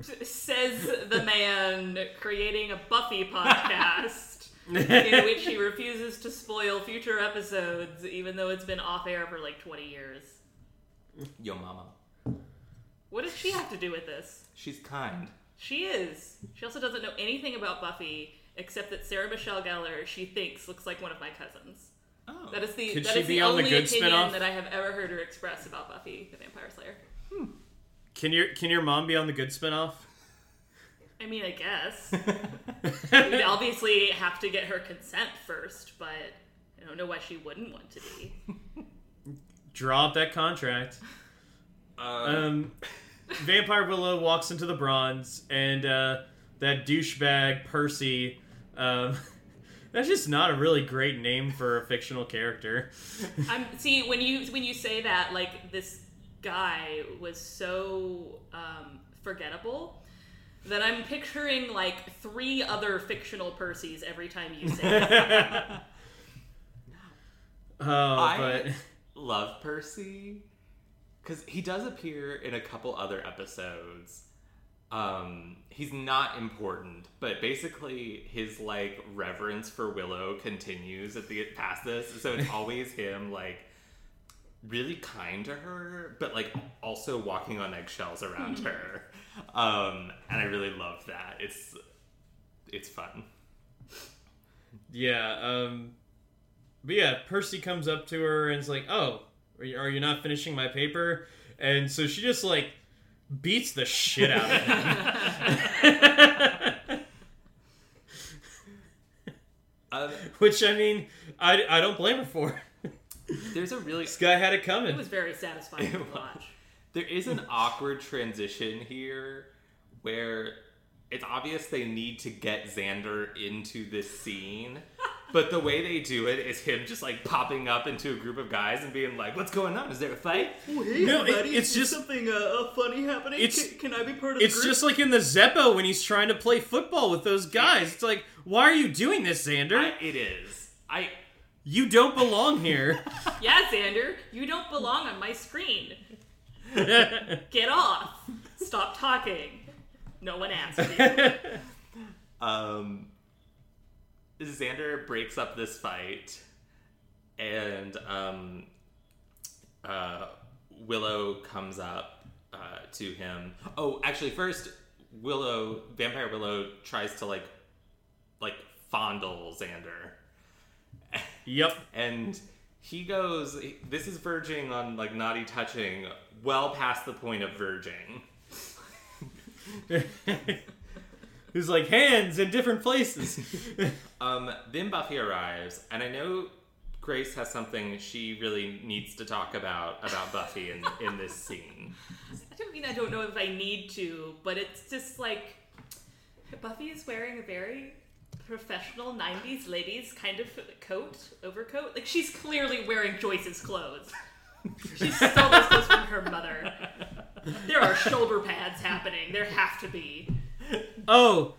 Says the man creating a Buffy podcast in *laughs* which he refuses to spoil future episodes, even though it's been off air for like 20 years. Yo, mama. What does she have to do with this? She's kind. She is. She also doesn't know anything about Buffy except that Sarah Michelle Gellar she thinks looks like one of my cousins. Oh. That is the Could that she is be the on the only good opinion spin-off? that I have ever heard her express about Buffy the Vampire Slayer. Can your can your mom be on the good spinoff? I mean, I guess. *laughs* We'd obviously have to get her consent first, but I don't know why she wouldn't want to be. Draw up that contract. Uh, Um, Vampire Willow walks into the bronze, and uh, that douchebag Percy. Um, that's just not a really great name for a fictional character. I'm see when you when you say that like this guy was so um, forgettable that I'm picturing like three other fictional Percys every time you say it. *laughs* Oh, I but love Percy because he does appear in a couple other episodes. Um, he's not important, but basically his like reverence for Willow continues at the past this. So it's *laughs* always him like really kind to her, but like also walking on eggshells around her. Um, and I really love that. It's it's fun. yeah, um, but yeah, Percy comes up to her and is like, "Oh, are you, are you not finishing my paper?" And so she just like beats the shit out of him. *laughs* Um, *laughs* Which I mean, I, I don't blame her for. there's a really This guy had it coming. It was very satisfying to watch. There is an awkward transition here where it's obvious they need to get Xander into this scene. But the way they do it is him just like popping up into a group of guys and being like, "What's going on? Is there a fight?" No, it- it's just something uh, funny happening. It's- can, I be part of it's just like in the Zeppo when he's trying to play football with those guys. It's like, why are you doing this, Xander? I, it is. I You don't belong here. *laughs* yeah, Xander, you don't belong on my screen. *laughs* Get off. Stop talking. No one asked you. *laughs* um Xander breaks up this fight and um uh Willow comes up uh, to him. Oh, actually first Willow, Vampire Willow, tries to like, like fondle Xander, *laughs* Yep. and he goes. This is verging on like naughty touching, well past the point of verging. *laughs* Who's like hands in different places. *laughs* Um, then Buffy arrives, and I know Grace has something she really needs to talk about about Buffy in in this scene. I don't mean I don't know if I need to, but it's just like Buffy is wearing a very professional 90s ladies kind of coat, overcoat. Like she's clearly wearing Joyce's clothes. She stole *laughs* those clothes from her mother. There are shoulder pads happening. There have to be. Oh,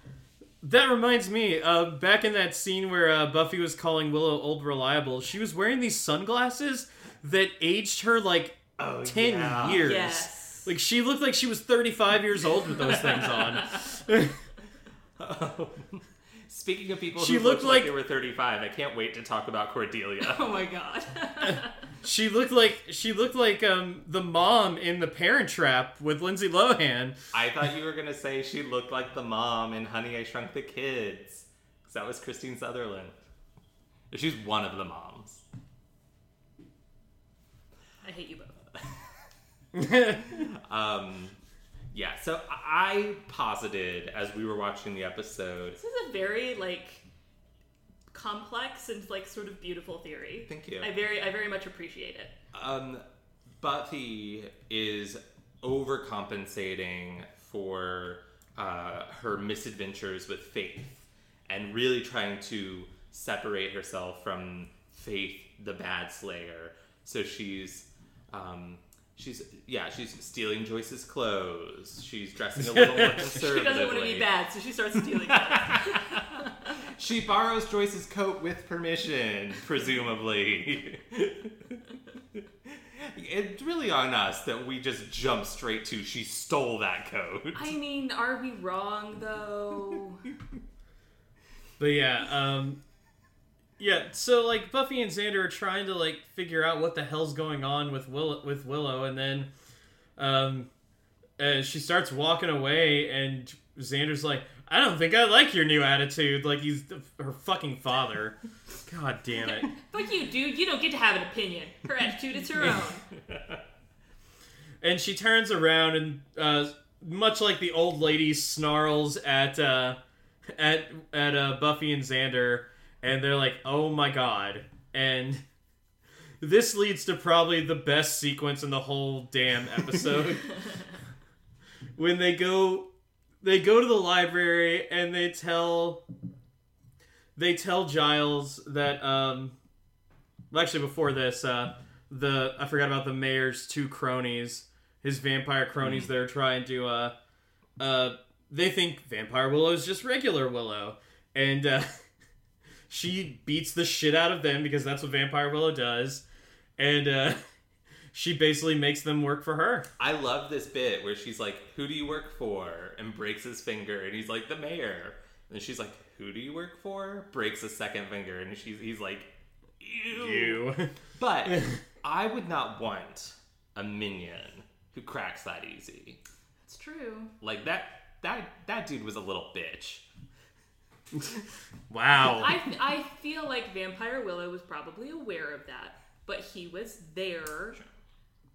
that reminds me. Uh, back in that scene where uh, Buffy was calling Willow old reliable, she was wearing these sunglasses that aged her like Oh, ten yeah. years. Yes. Like she looked like she was 35 years old with those things on. *laughs* *laughs* Speaking of people She who looked looked like like- they were 35, I can't wait to talk about Cordelia. Oh my god. *laughs* she looked like she looked like um, the mom in The Parent Trap with Lindsay Lohan. I thought you were gonna say she looked like the mom in Honey I Shrunk the Kids, because that was Kristine Sutherland. She's one of the moms. I hate you both. *laughs* Um, yeah, so I posited as we were watching the episode. This is a very like complex and like sort of beautiful theory. Thank you. I very I very much appreciate it. Um, Buffy is overcompensating for uh, her misadventures with Faith and really trying to separate herself from Faith, the bad slayer. So she's. Um, She's yeah, she's stealing Joyce's clothes. She's dressing a little more *laughs* She doesn't want to be bad, so she starts stealing. *laughs* She borrows Joyce's coat with permission, presumably. it's really on us that we just jump straight to she stole that coat. I mean, are we wrong though? But yeah, um yeah, so like Buffy and Xander are trying to like figure out what the hell's going on with Willow with Willow and then um uh, she starts walking away and Xander's like, "I don't think I like your new attitude." Like he's the, her fucking father. God damn it. *laughs* Fuck you, dude. You don't get to have an opinion. Her attitude is her *laughs* own. and she turns around and uh, much like the old lady snarls at uh, at at uh, Buffy and Xander, and they're like, "Oh my god!" And *laughs* this leads to probably the best sequence in the whole damn episode when they go they go to the library and they tell they tell Giles that um well, actually before this uh the I forgot about the mayor's two cronies his vampire cronies that are trying to uh uh they think vampire willow is just regular willow. And uh *laughs* she beats the shit out of them because that's what vampire willow does. And uh *laughs* she basically makes them work for her I love this bit where she's like, Who do you work for? and breaks his finger, and he's like, The mayor. And she's like, Who do you work for? breaks a second finger, and she's he's like, Ew. you *laughs* But I would not want a minion who cracks that easy. It's true. Like that that that dude was a little bitch. *laughs* wow I, I feel like Vampire Willow was probably aware of that, but he was there.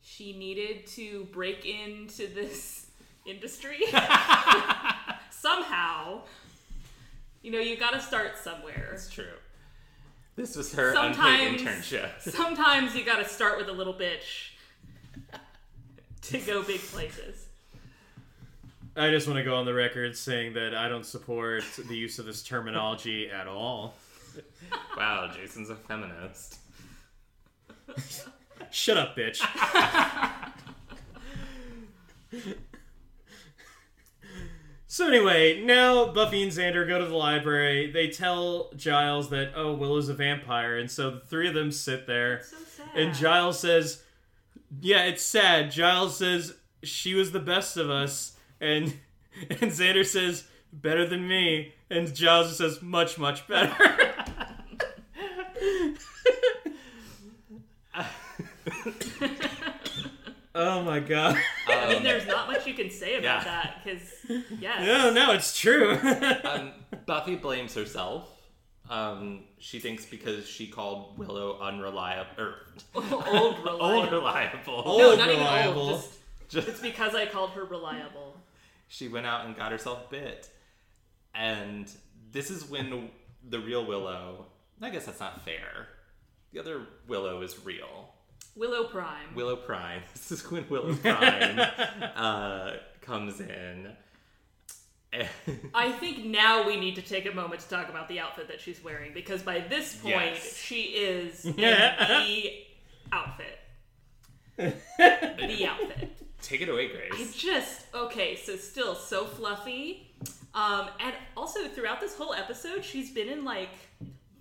She needed to break into this *laughs* industry *laughs* somehow. You know, you gotta start somewhere. It's true. This was her Sometimes- unpaid internship. *laughs* Sometimes you gotta start with a little bitch to go big places. I just want to go on the record saying that I don't support the use of this terminology at all. Wow, Jason's a feminist. Shut up, bitch. *laughs* so anyway, now Buffy and Xander go to the library. They tell Giles that oh Willow's a vampire, and so the three of them sit there. So sad. And Giles says, "Yeah, it's sad." Giles says she was the best of us, and *laughs* and Xander says better than me, and Giles says much much better. *laughs* *laughs* oh my god! Um, I mean, Um, there's not much you can say about yeah. that because yes. No, no, it's true. *laughs* um, Buffy blames herself. Um, she thinks because she called Willow unreliable or *laughs* old reliable. old reliable. Old no, not reliable. even old. Just, Just- it's because I called her reliable. she went out and got herself bit. And this is when the real Willow. I guess that's not fair. The other Willow is real. Willow Prime. Willow Prime. *laughs* This is when Willow *laughs* Prime uh, comes in. *laughs* I think now we need to take a moment to talk about the outfit that she's wearing because by this point Yes. she is in the outfit. the outfit. take it away, Grace. I just okay, so still so fluffy. Um, and also throughout this whole episode, she's been in like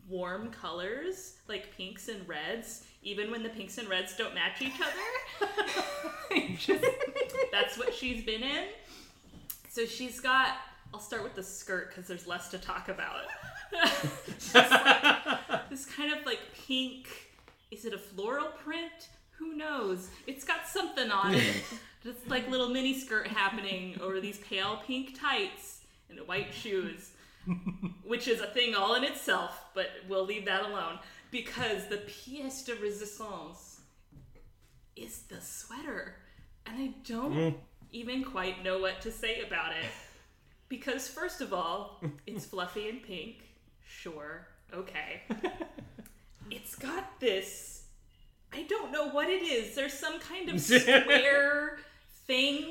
warm colors, like pinks and reds, even when the pinks and reds don't match each other. *laughs* just, that's what she's been in. So she's got. I'll start with the skirt because there's less to talk about. *laughs* Like this kind of like pink. Is it a floral print? Who knows? It's got something on it. *laughs* Just like little mini skirt happening over these pale pink tights and white shoes, which is a thing all in itself, but we'll leave that alone. Because the pièce de résistance is the sweater. And I don't mm. even quite know what to say about it. Because, first of all, *laughs* it's fluffy and pink. Sure, okay. It's got this. I don't know what it is. There's some kind of square *laughs* thing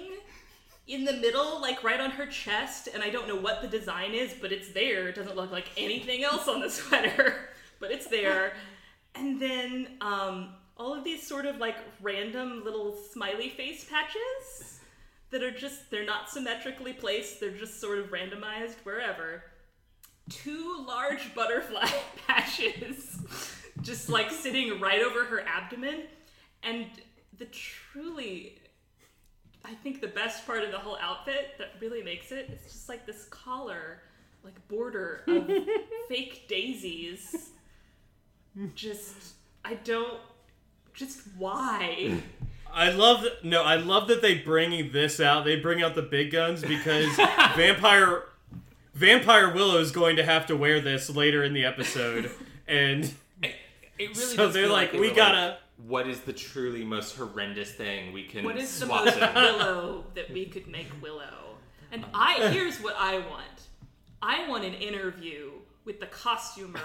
in the middle, like right on her chest, and I don't know what the design is, but it's there. It doesn't look like anything else on the sweater, *laughs* but it's there. And then um, all of these sort of like random little smiley face patches that are just, they're not symmetrically placed, they're just sort of randomized wherever. Two large butterfly *laughs* patches just like sitting right over her abdomen. And the truly, I think the best part of the whole outfit that really makes it—it's just like this collar, like border of *laughs* fake daisies. Just, I don't, just why? I love that. No, I love that they bring this out. They bring out the big guns because *laughs* vampire vampire Willow is going to have to wear this later in the episode, and It really So they're feel like, we were gotta- what is the truly most horrendous thing we can What is the most in? Willow that we could make Willow? And I here's what I want. I want an interview with the costumer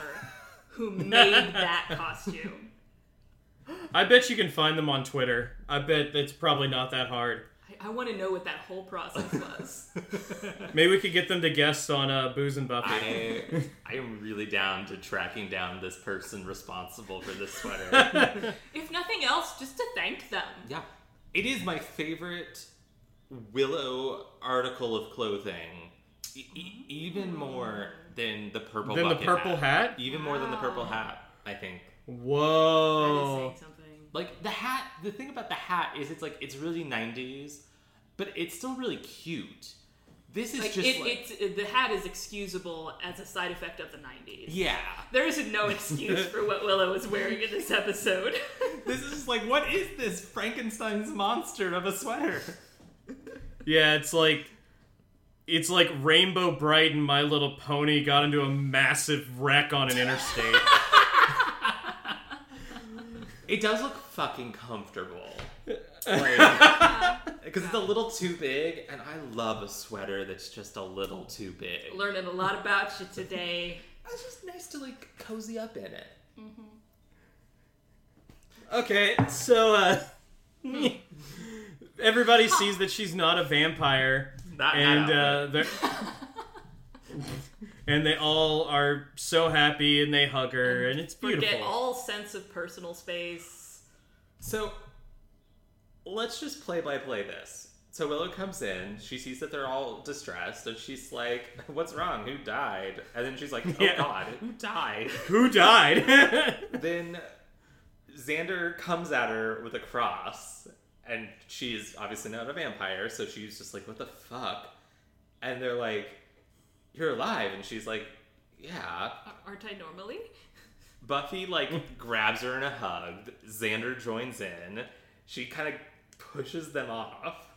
who made that costume. *laughs* I bet you can find them on Twitter. I bet it's probably not that hard. I, I want to know what that whole process was. *laughs* Maybe we could get them to guest on uh, Booze and Buffy. I, I am really down to tracking down this person responsible for this sweater. *laughs* if nothing else, just to thank them. yeah. It is my favorite Willow article of clothing. E- even more than the purple Than the purple hat? Even more than the purple hat, I think. That is Whoa! saying something. Like the hat, the thing about the hat is it's like it's really 90s, but it's still really cute. This is Like, just it, like it's it, the hat is excusable as a side effect of the '90s. yeah. There is no excuse for what Willow was wearing in this episode. *laughs* This is just like what is this Frankenstein's monster of a sweater? Yeah, it's like it's like Rainbow Brite and My Little Pony got into a massive wreck on an interstate. *laughs* It does look fucking comfortable. Because *laughs* *laughs* it's a little too big, and I love a sweater that's just a little too big. Learning a lot about you today. It's just nice to like cozy up in it. Okay, so uh everybody sees that she's not a vampire Not and that uh they're *laughs* and they all are so happy and they hug her and it's beautiful. Forget all sense of personal space. So let's just play by play this. So Willow comes in, she sees that they're all distressed, and she's like, What's wrong? Who died? And then she's like, Oh Yeah. god, who died? *laughs* Who died? *laughs* then Xander comes at her with a cross, and she's obviously not a vampire, so she's just like, What the fuck? And they're like, You're alive. And she's like, Yeah. Aren't I normally? *laughs* Buffy like grabs her in a hug. Xander joins in. She kind of pushes them off.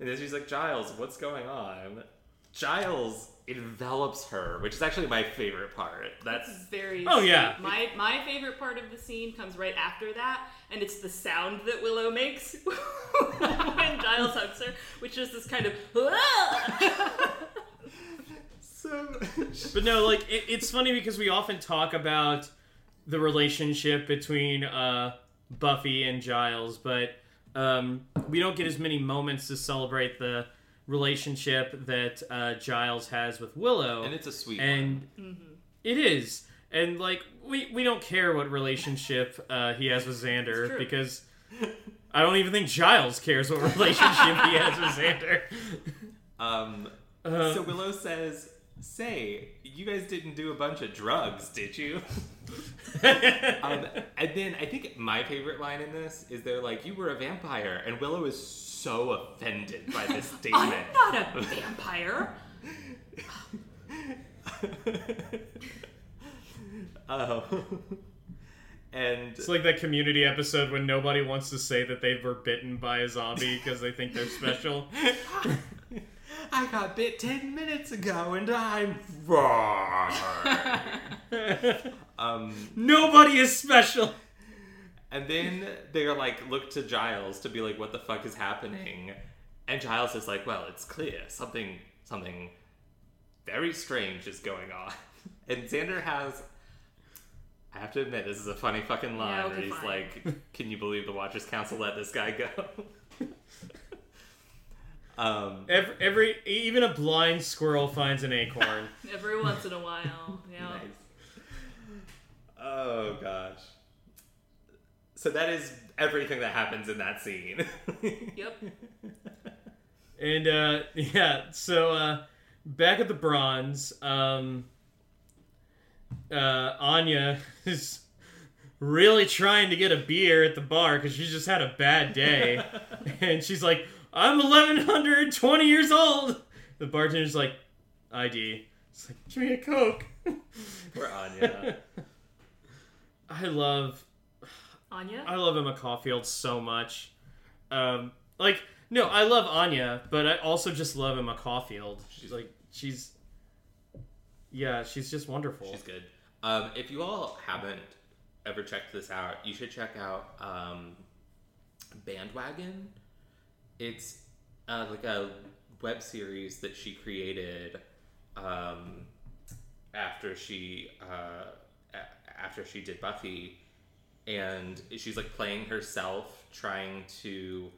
And then she's like, Giles, what's going on? Giles envelops her, which is actually my favorite part. That's very Oh, sweet. yeah. My my favorite part of the scene comes right after that, and it's the sound that Willow makes *laughs* when Giles hugs her, which is this kind of *laughs* so. *laughs* But no, like it, it's funny because we often talk about the relationship between uh, Buffy and Giles, but um, we don't get as many moments to celebrate the relationship that uh, Giles has with Willow. and it's a sweet and it is and like we we don't care what relationship uh, he has with Xander because I don't even think Giles cares what relationship he has with *laughs* Xander. Um, Uh, so Willow says, "Say, you guys didn't do a bunch of drugs, did you?" *laughs* um, and then I think my favorite line in this is they're like, "You were a vampire," and Willow is so offended by this *laughs* statement. I'm not a vampire. Oh. *laughs* and It's like that community episode when nobody wants to say that they were bitten by a zombie because they think they're special. *laughs* I got bit 10 minutes ago and I'm wrong. *laughs* um, Nobody is special. and then they're like, look to Giles to be like, what the fuck is happening? And Giles is like, well, it's clear. Something, something very strange is going on. And Xander has, I have to admit, this is a funny fucking line Yeah, where he's fine. like, can you believe the Watchers Council let this guy go? *laughs* um, Every, every even a blind squirrel finds an acorn. *laughs* Every once in a while, yeah. Nice. Oh gosh. So that is everything that happens in that scene. *laughs* Yep. And uh, yeah, so uh, back at the bronze, um, uh, Anya is really trying to get a beer at the bar because she's just had a bad day, *laughs* and she's like, "I'm 1120 years old." The bartender's like, "ID." It's like, "Give me a coke." *laughs* Poor Anya. *laughs* I love Anya. I love Emma Caulfield so much. Um, like, no, I love Anya, but I also just love Emma Caulfield. She's like, she's, yeah, she's just wonderful. She's good. Um, if you all haven't ever checked this out, you should check out um, Bandwagon. It's uh, like a web series that she created um, after she uh, a- after she did Buffy, and she's like playing herself, trying to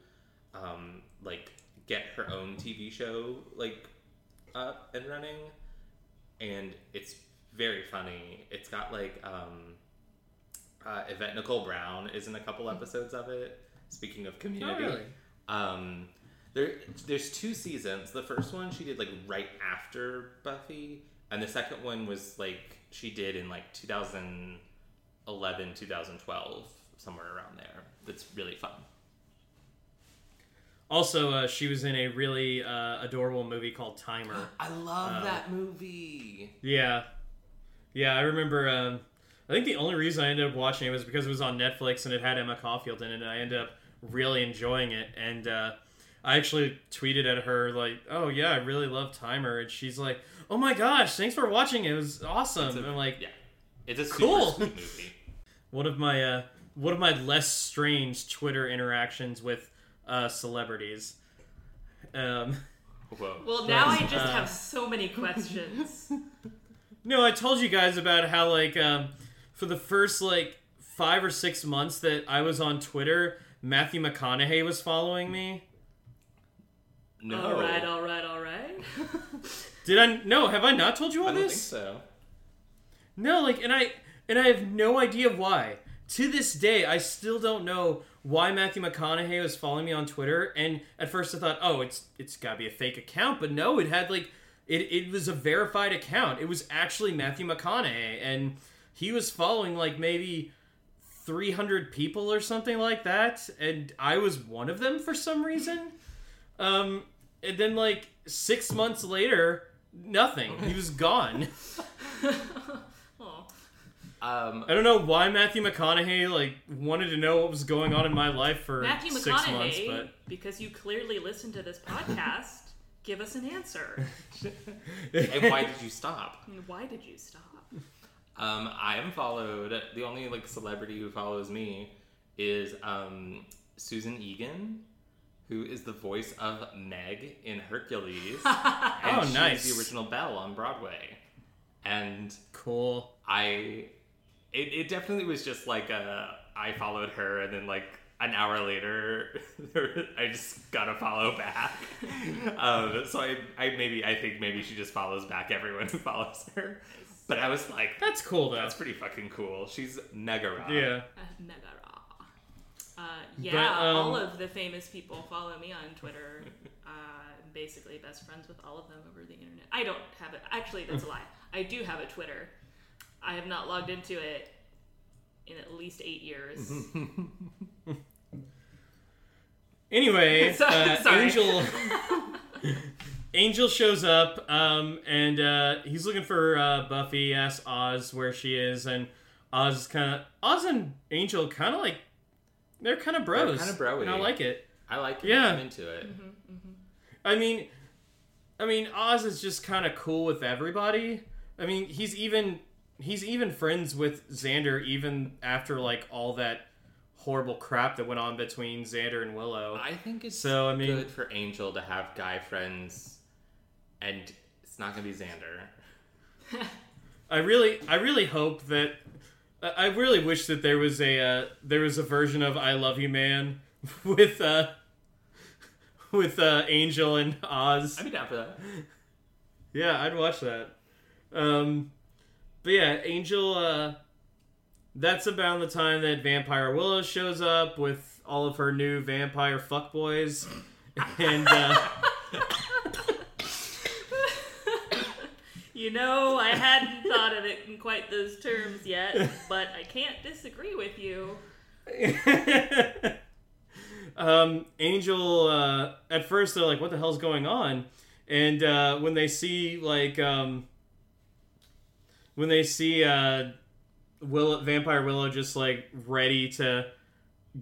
um, like get her own TV show like up and running and it's very funny. It's got like um, uh, Yvette Nicole Brown is in a couple episodes of it. Speaking of community, Oh, really? um, there there's two seasons. The first one she did like right after Buffy, and the second one was like she did in like 2011, 2012, somewhere around there. That's really fun. Also, uh, she was in a really uh, adorable movie called Timer. *gasps* I love Uh, that movie. Yeah, yeah, I remember. Um, I think the only reason I ended up watching it was because it was on Netflix and it had Emma Caulfield in it, and I ended up really enjoying it. And uh, I actually tweeted at her like, "Oh yeah, I really love Timer," and she's like, "Oh my gosh, thanks for watching it. It was awesome." It's a- and I'm like, yeah, it's a super Cool. *laughs* movie. one of my uh, one of my less strange Twitter interactions with uh, celebrities. Um, Whoa. Well, now I just Uh, have so many questions. *laughs* No, I told you guys about how like um, for the first like five or six months that I was on Twitter, Matthew McConaughey was following me. no. All right, all right, all right. *laughs* Did I? No, have I not told you all I don't this? think so. No, like, and I and I have no idea why. To this day, I still don't know why Matthew McConaughey was following me on Twitter. And at first, I thought, oh, it's it's got to be a fake account, but no, it had like it it was a verified account. It was actually Matthew McConaughey, and he was following like maybe. 300 people or something like that and i was one of them for some reason um and then like six months later nothing he was gone. *laughs* Um, I don't know why Matthew McConaughey like wanted to know what was going on in my life for Matthew six McConaughey, months, but because you clearly listen to this podcast, give us an answer. *laughs* and why did you stop? And Why did you stop? Um, I am followed. The only like celebrity who follows me is um, Susan Egan, who is the voice of Meg in Hercules. *laughs* and Oh, she's nice. the original Belle on Broadway. And cool. I, it, it definitely was just like a, I followed her, and then like an hour later, *laughs* I just gotta follow back. *laughs* um, so I, I maybe I think maybe she just follows back everyone who follows her. But I was like, That's cool though. that's pretty fucking cool. She's mega raw. yeah. Uh, mega raw. Uh, yeah, um, all of the famous people follow me on Twitter. *laughs* Uh, I'm basically best friends with all of them over the internet. I don't have it. Actually, that's a lie. I do have a Twitter. I have not logged into it in at least eight years. Anyway, *laughs* uh. Angel *laughs* Angel shows up, um, and uh, he's looking for uh, Buffy. Asks Oz where she is, and Oz is kind of Oz and Angel kind of like they're kind of bros. kinda bro-y. and I like it. I like it. Yeah. I'm into it. I mean, I mean, Oz is just kind of cool with everybody. I mean, he's even he's even friends with Xander even after like all that horrible crap that went on between Xander and Willow. I think it's So, I mean- good for Angel to have guy friends, and it's not gonna be Xander. *laughs* I really, I really hope that. I I really wish that there was a uh, there was a version of "I Love You, Man" *laughs* with uh, *laughs* with uh, Angel and Oz. I'd be down for that. Yeah, I'd watch that. Um, but yeah, Angel. Uh, that's about the time that Vampire Willow shows up with all of her new vampire fuckboys, *laughs* and uh, *laughs* You know, I hadn't thought of it in quite those terms yet, but I can't disagree with you. *laughs* um, Angel. Uh, at first, they're like, "What the hell's going on?" And uh, when they see like um, when they see uh, Willow, Vampire Willow just like ready to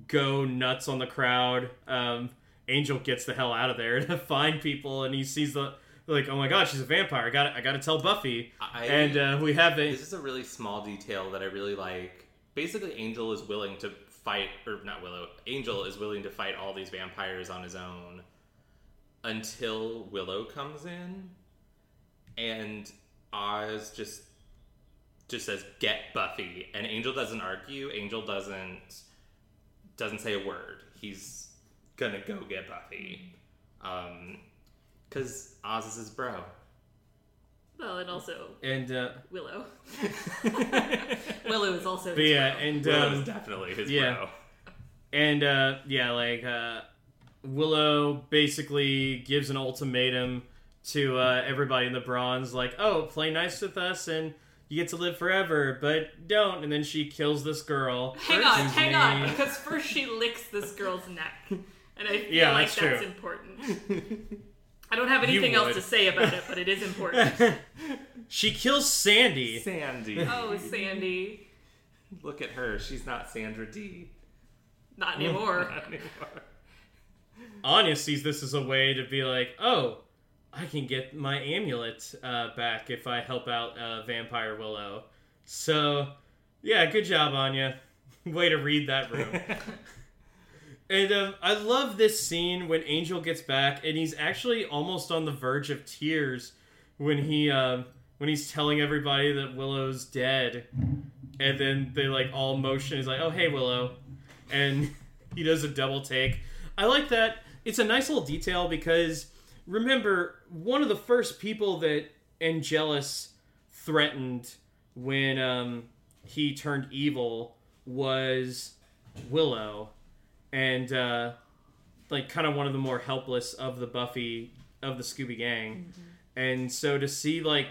go nuts on the crowd, um, Angel gets the hell out of there *laughs* to find people, and he sees the like, "Oh my god, she's a vampire! I got I got to tell Buffy." I, and uh, we have a this is a really small detail that I really like. Basically, Angel is willing to fight, or not Willow. Angel is willing to fight all these vampires on his own until Willow comes in, and Oz just just says, "Get Buffy," and Angel doesn't argue. Angel doesn't doesn't say a word. He's gonna go get Buffy, um, because Oz is his bro. Well, and also and uh, Willow. *laughs* Willow is also. but his yeah, bro. and Willow um, is definitely his yeah. bro. And uh, yeah, like uh, Willow basically gives an ultimatum to uh, everybody in the bronze, like, "Oh, play nice with us, and you get to live forever, but don't." And then she kills this girl. Hang on, whose hang on, because first she licks this girl's neck, and I *laughs* feel Yeah, like that's that's, true. important. *laughs* I don't have anything else to say about it, but it is important. *laughs* She kills Sandy. Sandy. oh, Sandy, Look at her. She's not Sandra Dee not anymore. Not anymore. Anya sees this as a way to be like, "Oh, I can get my amulet uh, back if I help out uh, Vampire Willow." So, yeah, good job, Anya. *laughs* way to read that room. *laughs* And um, I love this scene when Angel gets back, and he's actually almost on the verge of tears when he um, when he's telling everybody that Willow's dead, and then they like all motion. He's like, "Oh, hey, Willow," and *laughs* he does a double take. I like that. It's a nice little detail because remember one of the first people that Angelus threatened when um, he turned evil was Willow and uh, like kind of one of the more helpless of the Buffy of the Scooby Gang. And so to see like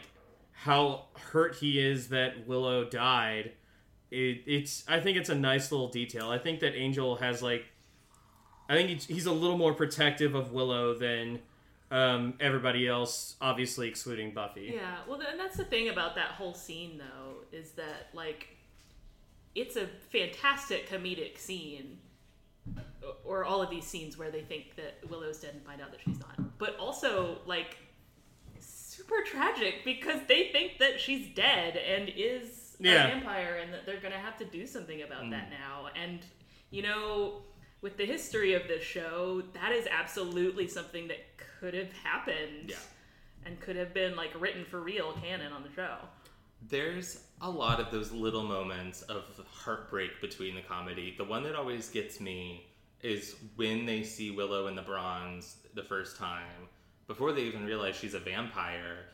how hurt he is that Willow died, it, it's I think it's a nice little detail. I think that Angel has like I think he's, he's a little more protective of Willow than um, everybody else, obviously excluding Buffy. Yeah, well, and that's the thing about that whole scene, though, is that like it's a fantastic comedic scene, or all of these scenes where they think that Willow's dead and find out that she's not. But also, like, super tragic because they think that she's dead and is Yeah. a vampire, and that they're gonna have to do something about that now. And you know, with the history of this show, that is absolutely something that could have happened. Yeah. And could have been like written for real canon on the show. There's a lot of those little moments of heartbreak between the comedy. The one that always gets me is when they see Willow in the bronze the first time, before they even realize she's a vampire,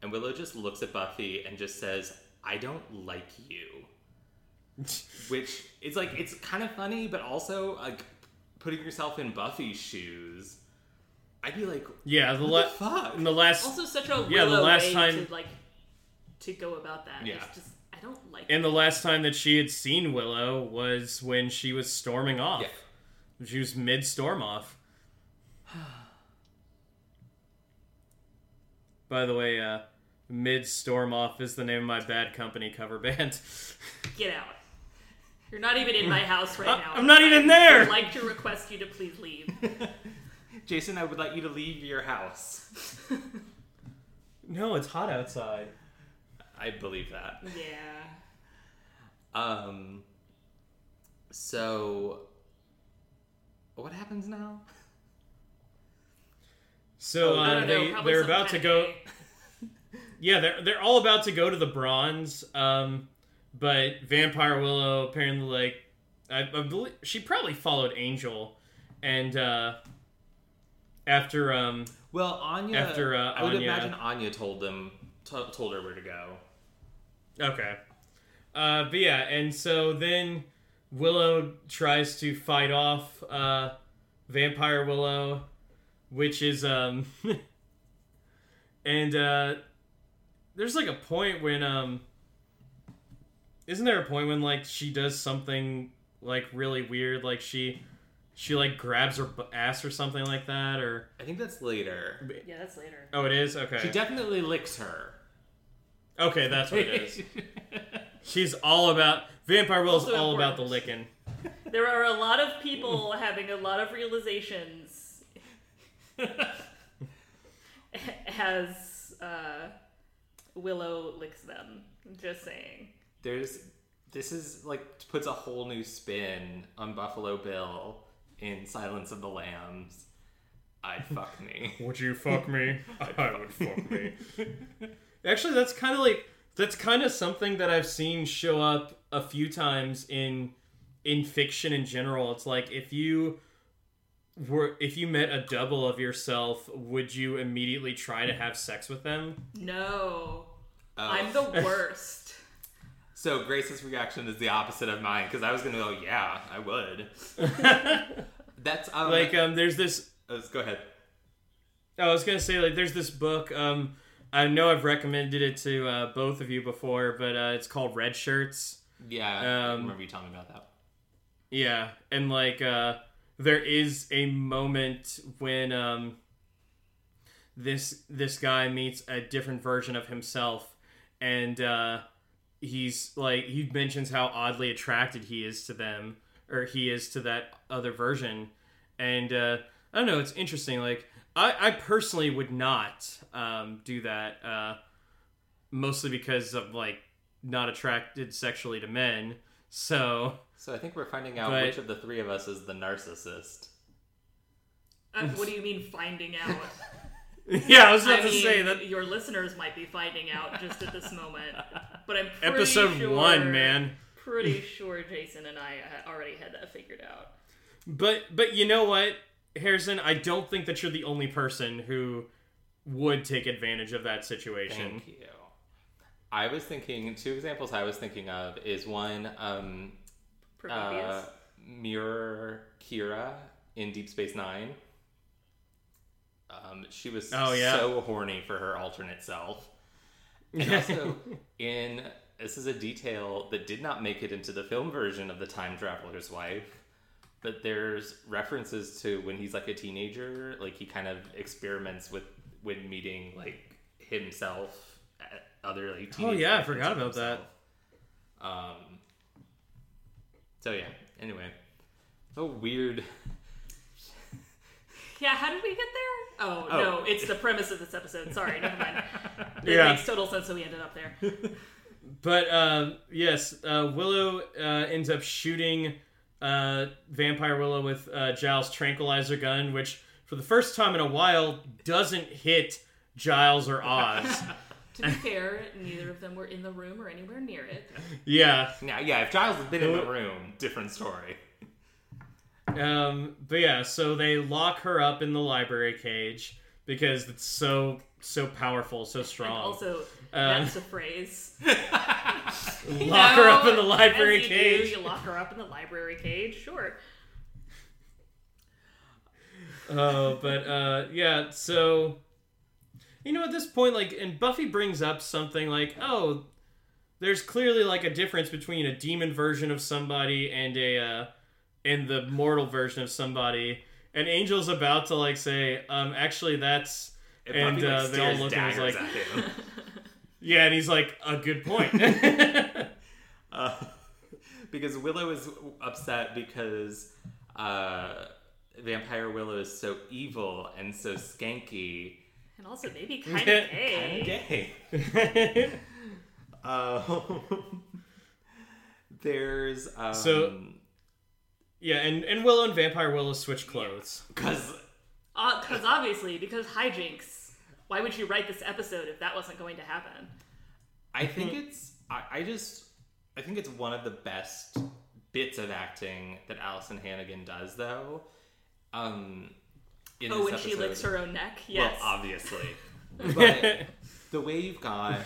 and Willow just looks at Buffy and just says, I don't like you. *laughs* Which is like, it's kind of funny, but also like putting yourself in Buffy's shoes. I'd be like, Yeah, the, what la- the fuck? in the last Also, such a Yeah, the Willow last way time- to like to go about that. Yeah. It's just I don't like. and the last time that she had seen Willow was when she was storming off. Yeah. She was mid storm off. *sighs* By the way, uh, mid storm off is the name of my bad company cover band. *laughs* Get out. You're not even in my house right *laughs* now. I'm not even there. I there. would like to request you to please leave. *laughs* Jason, I would like you to leave your house. no, it's hot outside. I believe that. yeah. Um. So, what happens now? So Oh, uh, I don't they probably they're about to go. *laughs* Yeah, they're they're all about to go to the bronze. Um, but Vampire Willow apparently like I, I believe she probably followed Angel, and uh, after um Well, Anya. After, uh, I would Anya- imagine Anya told them, t- told her where to go. okay, uh, but yeah, and so then Willow tries to fight off uh, Vampire Willow, which is um, *laughs* and uh, there's like a point when um, isn't there a point when like she does something like really weird, like she she like grabs her ass or something like that, or I think that's later. Yeah, that's later. oh, it is okay. She definitely licks her. okay, that's what it *laughs* is. She's all about Vampire Willow's Also all about the licking. *laughs* There are a lot of people having a lot of realizations *laughs* as uh, Willow licks them. Just saying. There's. This is like puts a whole new spin on Buffalo Bill in Silence of the Lambs. I'd fuck me. *laughs* Would you fuck me? *laughs* I would fuck me. *laughs* Actually, that's kind of like that's kind of something that I've seen show up a few times in in fiction in general. It's like if you were if you met a double of yourself, would you immediately try to have sex with them? No. Oh. I'm the worst. So Grace's reaction is the opposite of mine because I was gonna go, yeah, I would. *laughs* That's um, Like um there's this let's go ahead. I was gonna say like there's this book. Um, I know I've recommended it to uh, both of you before, but uh, it's called Redshirts. Yeah, I Um, remember you telling me about that. Yeah, and like uh, there is a moment when um, this this guy meets a different version of himself, and uh, he's like he mentions how oddly attracted he is to them, or he is to that other version, and uh, I don't know. It's interesting. Like I, I personally would not um, do that, uh, mostly because of like not attracted sexually to men. So. So I think we're finding out But- which of the three of us is the narcissist. Uh, what do you mean finding out? *laughs* *laughs* Yeah, I was about I to mean, say that your listeners might be finding out just at this moment, but I'm pretty episode sure, one, man. Pretty sure Jason and I already had that figured out. But but you know what, Harrison, I don't think that you're the only person who would take advantage of that situation. Thank you. I was thinking two examples I was thinking of is one um, Prometheus. uh, Mirror Kira in Deep Space Nine. Um, she was Oh, yeah. so horny for her alternate self. And *laughs* also, in this is a detail that did not make it into the film version of The Time Traveler's Wife, but there's references to when he's like a teenager, like he kind of experiments with when meeting like himself, other like Oh, yeah, I forgot about that. Um, So yeah. Anyway, so weird. Yeah, how did we get there? Oh, Oh. no, it's the premise of this episode. Sorry, never mind. *laughs* It Yeah. makes total sense that we ended up there. *laughs* But um, yes, uh, Willow uh, ends up shooting uh, Vampire Willow with uh, Giles' tranquilizer gun, which for the first time in a while doesn't hit Giles or Oz. *laughs* To be fair, neither of them were in the room or anywhere near it. yeah. Yeah, yeah. If Giles had been in the room, different story. Um, but yeah, so they lock her up in the library cage because it's so so powerful, so And strong. also, Um, that's a phrase. *laughs* lock her up in the library you cage. Do, you lock her up in the library cage, sure. Oh, but uh, yeah. So, you know, at this point, like, and Buffy brings up something like, "Oh, there's clearly like a difference between a demon version of somebody and a uh, and the mortal version of somebody." And Angel's about to like say, "Um, actually, that's." And, And, Buffy, like, uh, they all look and is daggers like- at him. *laughs* Yeah, and he's like, "A good point." *laughs* *laughs* Uh, because Willow is upset because uh, Vampire Willow is so evil and so skanky. And also, maybe kind of Kinda gay. Gay. Um, there's um, So- yeah, and and Willow and Vampire Willow switch clothes. because Because obviously, because hijinks. Why would you write this episode if that wasn't going to happen? I think it's I, I just I think it's one of the best bits of acting that Alyson Hannigan does though. Um, in Oh, this when she licks her own neck? Yes. Well, obviously. *laughs* but the way you've got,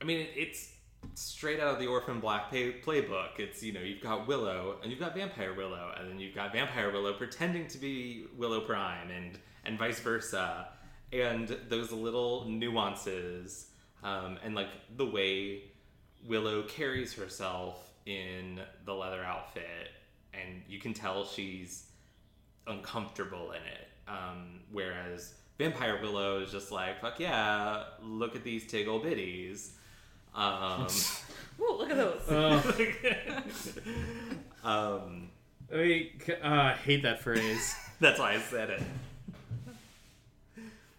I mean, it's straight out of the Orphan Black pay, playbook. It's, you know, you've got Willow and you've got Vampire Willow, and then you've got Vampire Willow pretending to be Willow Prime, and, and vice versa. And those little nuances, um, and like the way Willow carries herself in the leather outfit, and you can tell she's uncomfortable in it. Um, whereas Vampire Willow is just like, fuck yeah, look at these tiggle bitties. Um, *laughs* Ooh, look at those. Uh, *laughs* *laughs* um, I mean, uh, I hate that phrase. that's why I said it.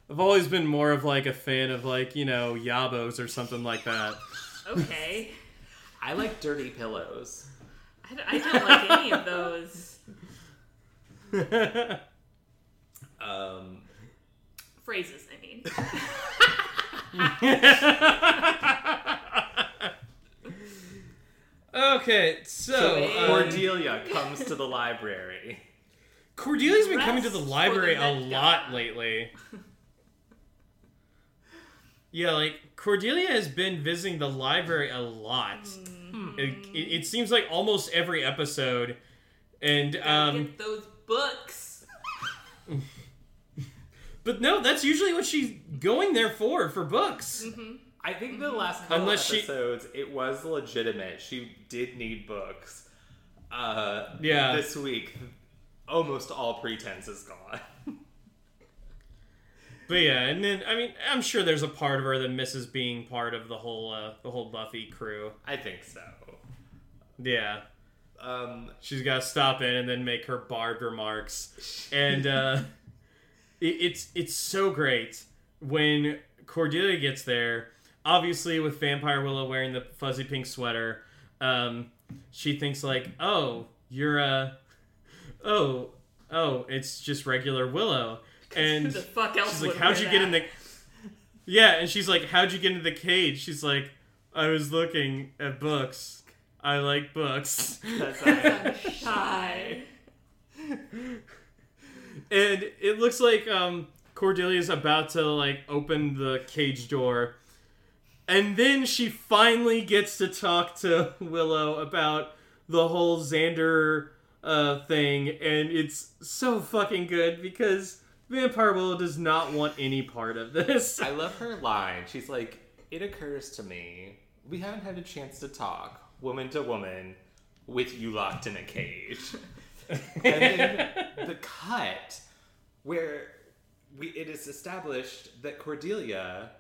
I've always been more of like a fan of like you know yabos or something like that. okay. I like dirty pillows. I, d- I don't like any of those Um, phrases, I mean. Okay, so so uh, Cordelia comes to the library. *laughs* Cordelia's been coming to the library the a next lot guy. lately. yeah, like Cordelia has been visiting the library a lot. Hmm. It, it, it seems like almost every episode, and um, get those books. *laughs* but no, that's usually what she's going there for for books. I think the last couple Unless she- episodes, it was legitimate. She did need books. Uh, Yeah. This week, almost all pretense is gone. *laughs* But yeah, and then I mean, I'm sure there's a part of her that misses being part of the whole uh, the whole Buffy crew. I think so. Yeah, Um, she's got to stop in and then make her barbed remarks, and uh, *laughs* it, it's it's so great when Cordelia gets there. Obviously, with Vampire Willow wearing the fuzzy pink sweater, um, she thinks like, "Oh, you're a, oh, oh, it's just regular Willow." *laughs* And the fuck else she's like, "How'd you get in the?" *laughs* Yeah, and she's like, "How'd you get into the cage?" She's like, "I was looking at books. I like books." *laughs* that's I'm shy. and it looks like um Cordelia's about to like open the cage door. And then she finally gets to talk to *laughs* Willow about the whole Xander uh, thing, and it's so fucking good because Vampire Willow does not want any part of this. I love her line. She's like, "It occurs to me we haven't had a chance to talk, woman to woman, with you locked in a cage." *laughs* and then the cut where we, it is established that Cordelia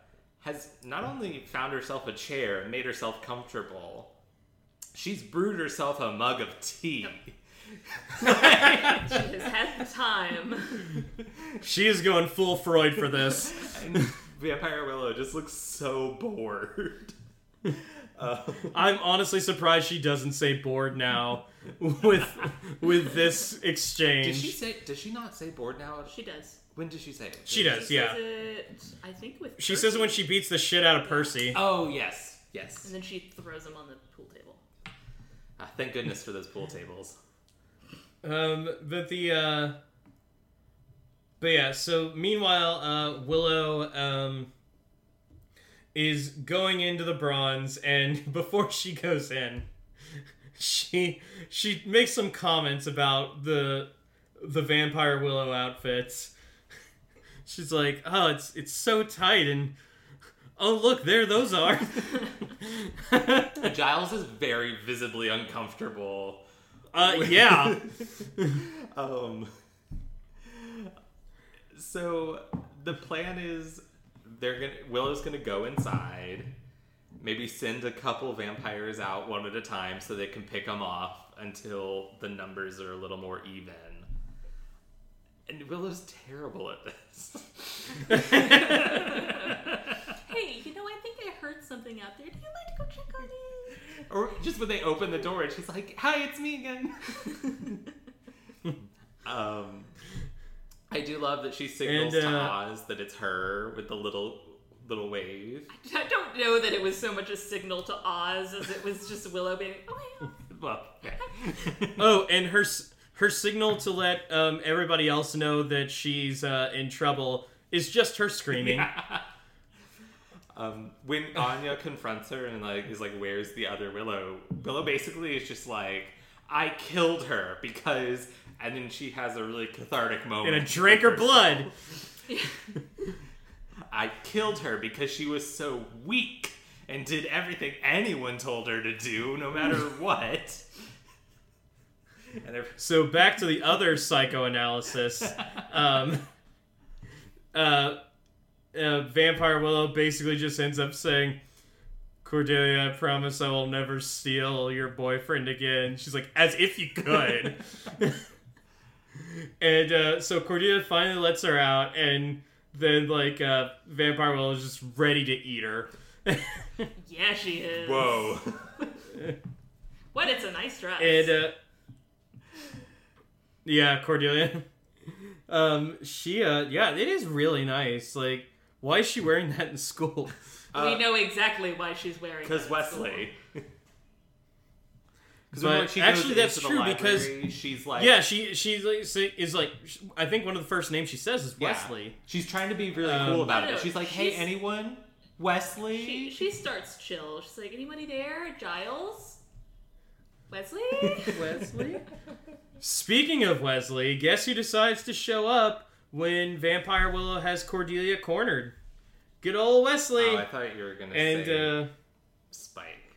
has not only found herself a chair and made herself comfortable, She's brewed herself a mug of tea. *laughs* She has had time. *laughs* She is going full Freud for this. *laughs* And Vampire Willow just looks so bored. Uh, I'm honestly surprised she doesn't say bored now with with this exchange. did she say? Does she not say bored now? She does. When did she say it? She does, yeah. says it, I think with. She says it when she beats the shit out of Percy. Oh yes, yes. And then she throws him on the pool table. Ah, thank goodness for those pool tables. Um, but the uh, but yeah. So meanwhile, uh, Willow um is going into the bronze, and *laughs* before she goes in, *laughs* she she makes some comments about the the vampire Willow outfits. She's like, "Oh, it's it's so tight," and oh look, there those are. *laughs* Giles is very visibly uncomfortable. uh, yeah. *laughs* Um. So the plan is they're gonna Willow's gonna go inside, maybe send a couple vampires out one at a time so they can pick them off until the numbers are a little more even. And Willow's terrible at this. *laughs* Hey, you know, I think I heard something out there. Do you like to go check on it? or just when they open the door and she's like, "Hi, it's me again." *laughs* um, I do love that she signals And, to uh, Oz that it's her with the little little wave. I don't know that it was so much a signal to Oz as it was just Willow being, oh, yeah. Well, yeah. Oh, and her s- her signal to let um, everybody else know that she's uh, in trouble is just her screaming. *laughs* um, when Anya confronts her and like is like, "Where's the other Willow?" Willow basically is just like, "I killed her because," and then she has a really cathartic moment. And a drink her blood. *laughs* I killed her because she was so weak and did everything anyone told her to do, no matter *laughs* what. And So back to the other psychoanalysis. Um, *laughs* uh, uh, Vampire Willow basically just ends up saying, Cordelia, I promise I will never steal your boyfriend again. She's like, as if you could. *laughs* and uh, so Cordelia finally lets her out, and then, like, uh, Vampire Willow is just ready to eat her. *laughs* Yeah, she is. Whoa. What? It's a nice dress. And uh, yeah, Cordelia. *laughs* Um, she uh, yeah, it is really nice. Like, why is she wearing that in school? *laughs* we know exactly why she's wearing Because. Wesley. Because *laughs* But actually, that's true because- she's like, yeah, she she like, is like I think one of the first names she says is yeah. Wesley. She's trying to be really Um, cool about No, it. She's like, hey, anyone? Wesley? She, she starts chill. She's like, anybody there? Giles? Wesley? Wesley. Speaking of Wesley, guess who decides to show up when Vampire Willow has Cordelia cornered? Good old Wesley. Oh, I thought you were going to and say uh, Spike.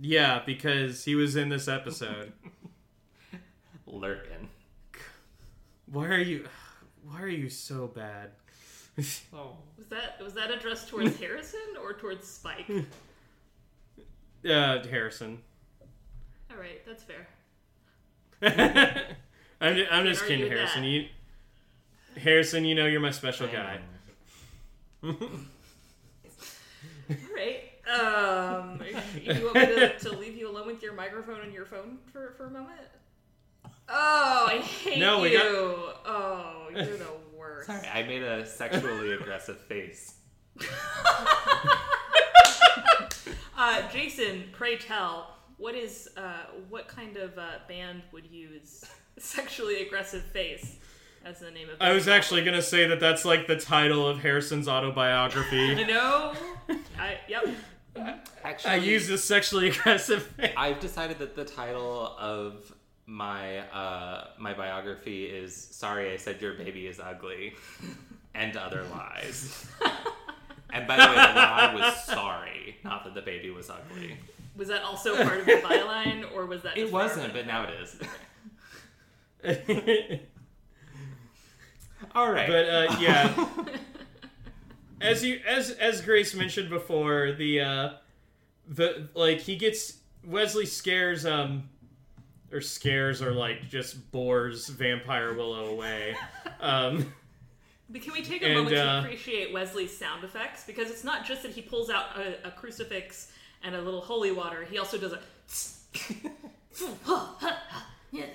yeah, because he was in this episode. *laughs* Lurkin. Why are you? Why are you so bad? *laughs* Oh. was that was that addressed towards *laughs* Harrison or towards Spike? Uh, Harrison. All right, that's fair. *laughs* I'm, ju- I'm just kidding, Harrison. that. You, Harrison, you know you're my special guy. *laughs* All right. Um, *laughs* you want me to, to leave you alone with your microphone and your phone for, for a moment? Oh, I hate No, we you. got- Oh, you're the worst. Sorry, I made a sexually aggressive face. Uh, Jason, pray tell, what is uh, what kind of uh, band would use *laughs* "sexually aggressive face" as the name of? I was their actually gonna say that that's like the title of Harrison's autobiography. *laughs* You know, I yep. *laughs* Actually, I used a sexually aggressive. I've decided that the title of my uh, my biography is "Sorry, I said your baby is ugly," and other lies. and by the way, the lie was sorry, not that the baby was ugly. Was that also *laughs* part of the byline, or was that? It wasn't, for- but now it is. *laughs* Alright. But uh, yeah, *laughs* as you as as Grace mentioned before, the uh, the like he gets Wesley scares um or scares or like just bores Vampire Willow away. Um, But can we take a And, moment uh, to appreciate Wesley's sound effects? Because it's not just that he pulls out a, a crucifix and a little holy water. He also does a. yeah.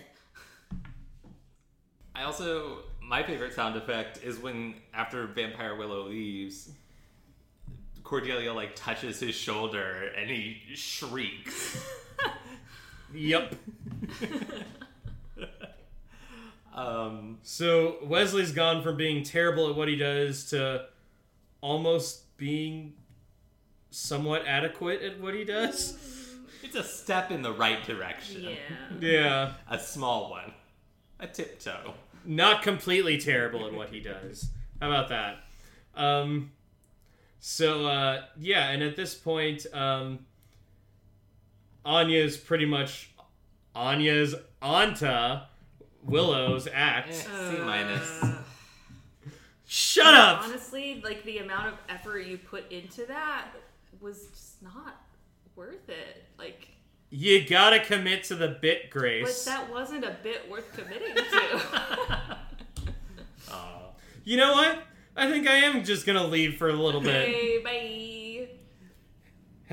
Also my favorite sound effect is when after Vampire Willow leaves, Cordelia like touches his shoulder and he shrieks. *laughs* yep. *laughs* Um, So Wesley's gone from being terrible at what he does to almost being somewhat adequate at what he does. *laughs* it's a step in the right direction. Yeah. Yeah. A small one. A tiptoe. not completely terrible at what he does. How about that? Um, so uh, yeah, and at this point, um, Anya's pretty much Anya's onto Willow's Eh, act. C minus. Shut up! Honestly, like the amount of effort you put into that was just not worth it. Like, You gotta commit to the bit, Grace. but that wasn't a bit worth committing to. *laughs* *laughs* Aw. You know what? I think I am just gonna leave for a little bit. okay, bye.